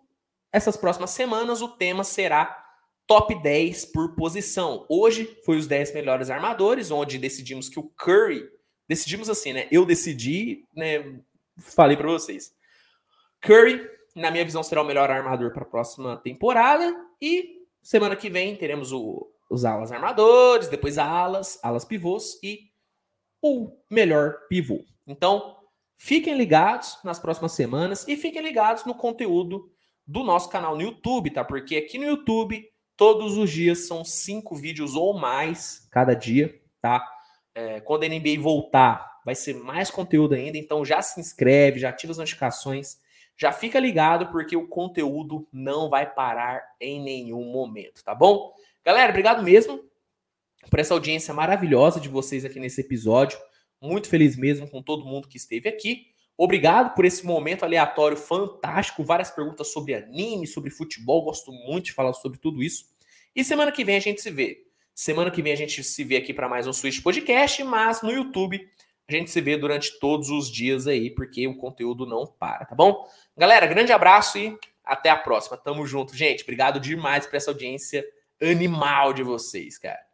essas próximas semanas o tema será top 10 por posição. Hoje foi os 10 melhores armadores, onde decidimos que o Curry, decidimos assim, né? Eu decidi, né, falei para vocês. Curry, na minha visão, será o melhor armador para a próxima temporada e semana que vem teremos o, os alas armadores, depois alas, alas pivôs e o melhor pivô. Então, fiquem ligados nas próximas semanas e fiquem ligados no conteúdo do nosso canal no YouTube, tá? Porque aqui no YouTube, todos os dias são cinco vídeos ou mais cada dia, tá? É, quando a NBA voltar, vai ser mais conteúdo ainda, então já se inscreve, já ativa as notificações, já fica ligado, porque o conteúdo não vai parar em nenhum momento, tá bom? Galera, obrigado mesmo por essa audiência maravilhosa de vocês aqui nesse episódio. Muito feliz mesmo com todo mundo que esteve aqui. Obrigado por esse momento aleatório fantástico, várias perguntas sobre anime, sobre futebol, gosto muito de falar sobre tudo isso. E semana que vem a gente se vê. Semana que vem a gente se vê aqui para mais um Switch Podcast, mas no YouTube a gente se vê durante todos os dias aí, porque o conteúdo não para, tá bom? Galera, grande abraço e até a próxima. Tamo junto, gente. Obrigado demais por essa audiência animal de vocês, cara.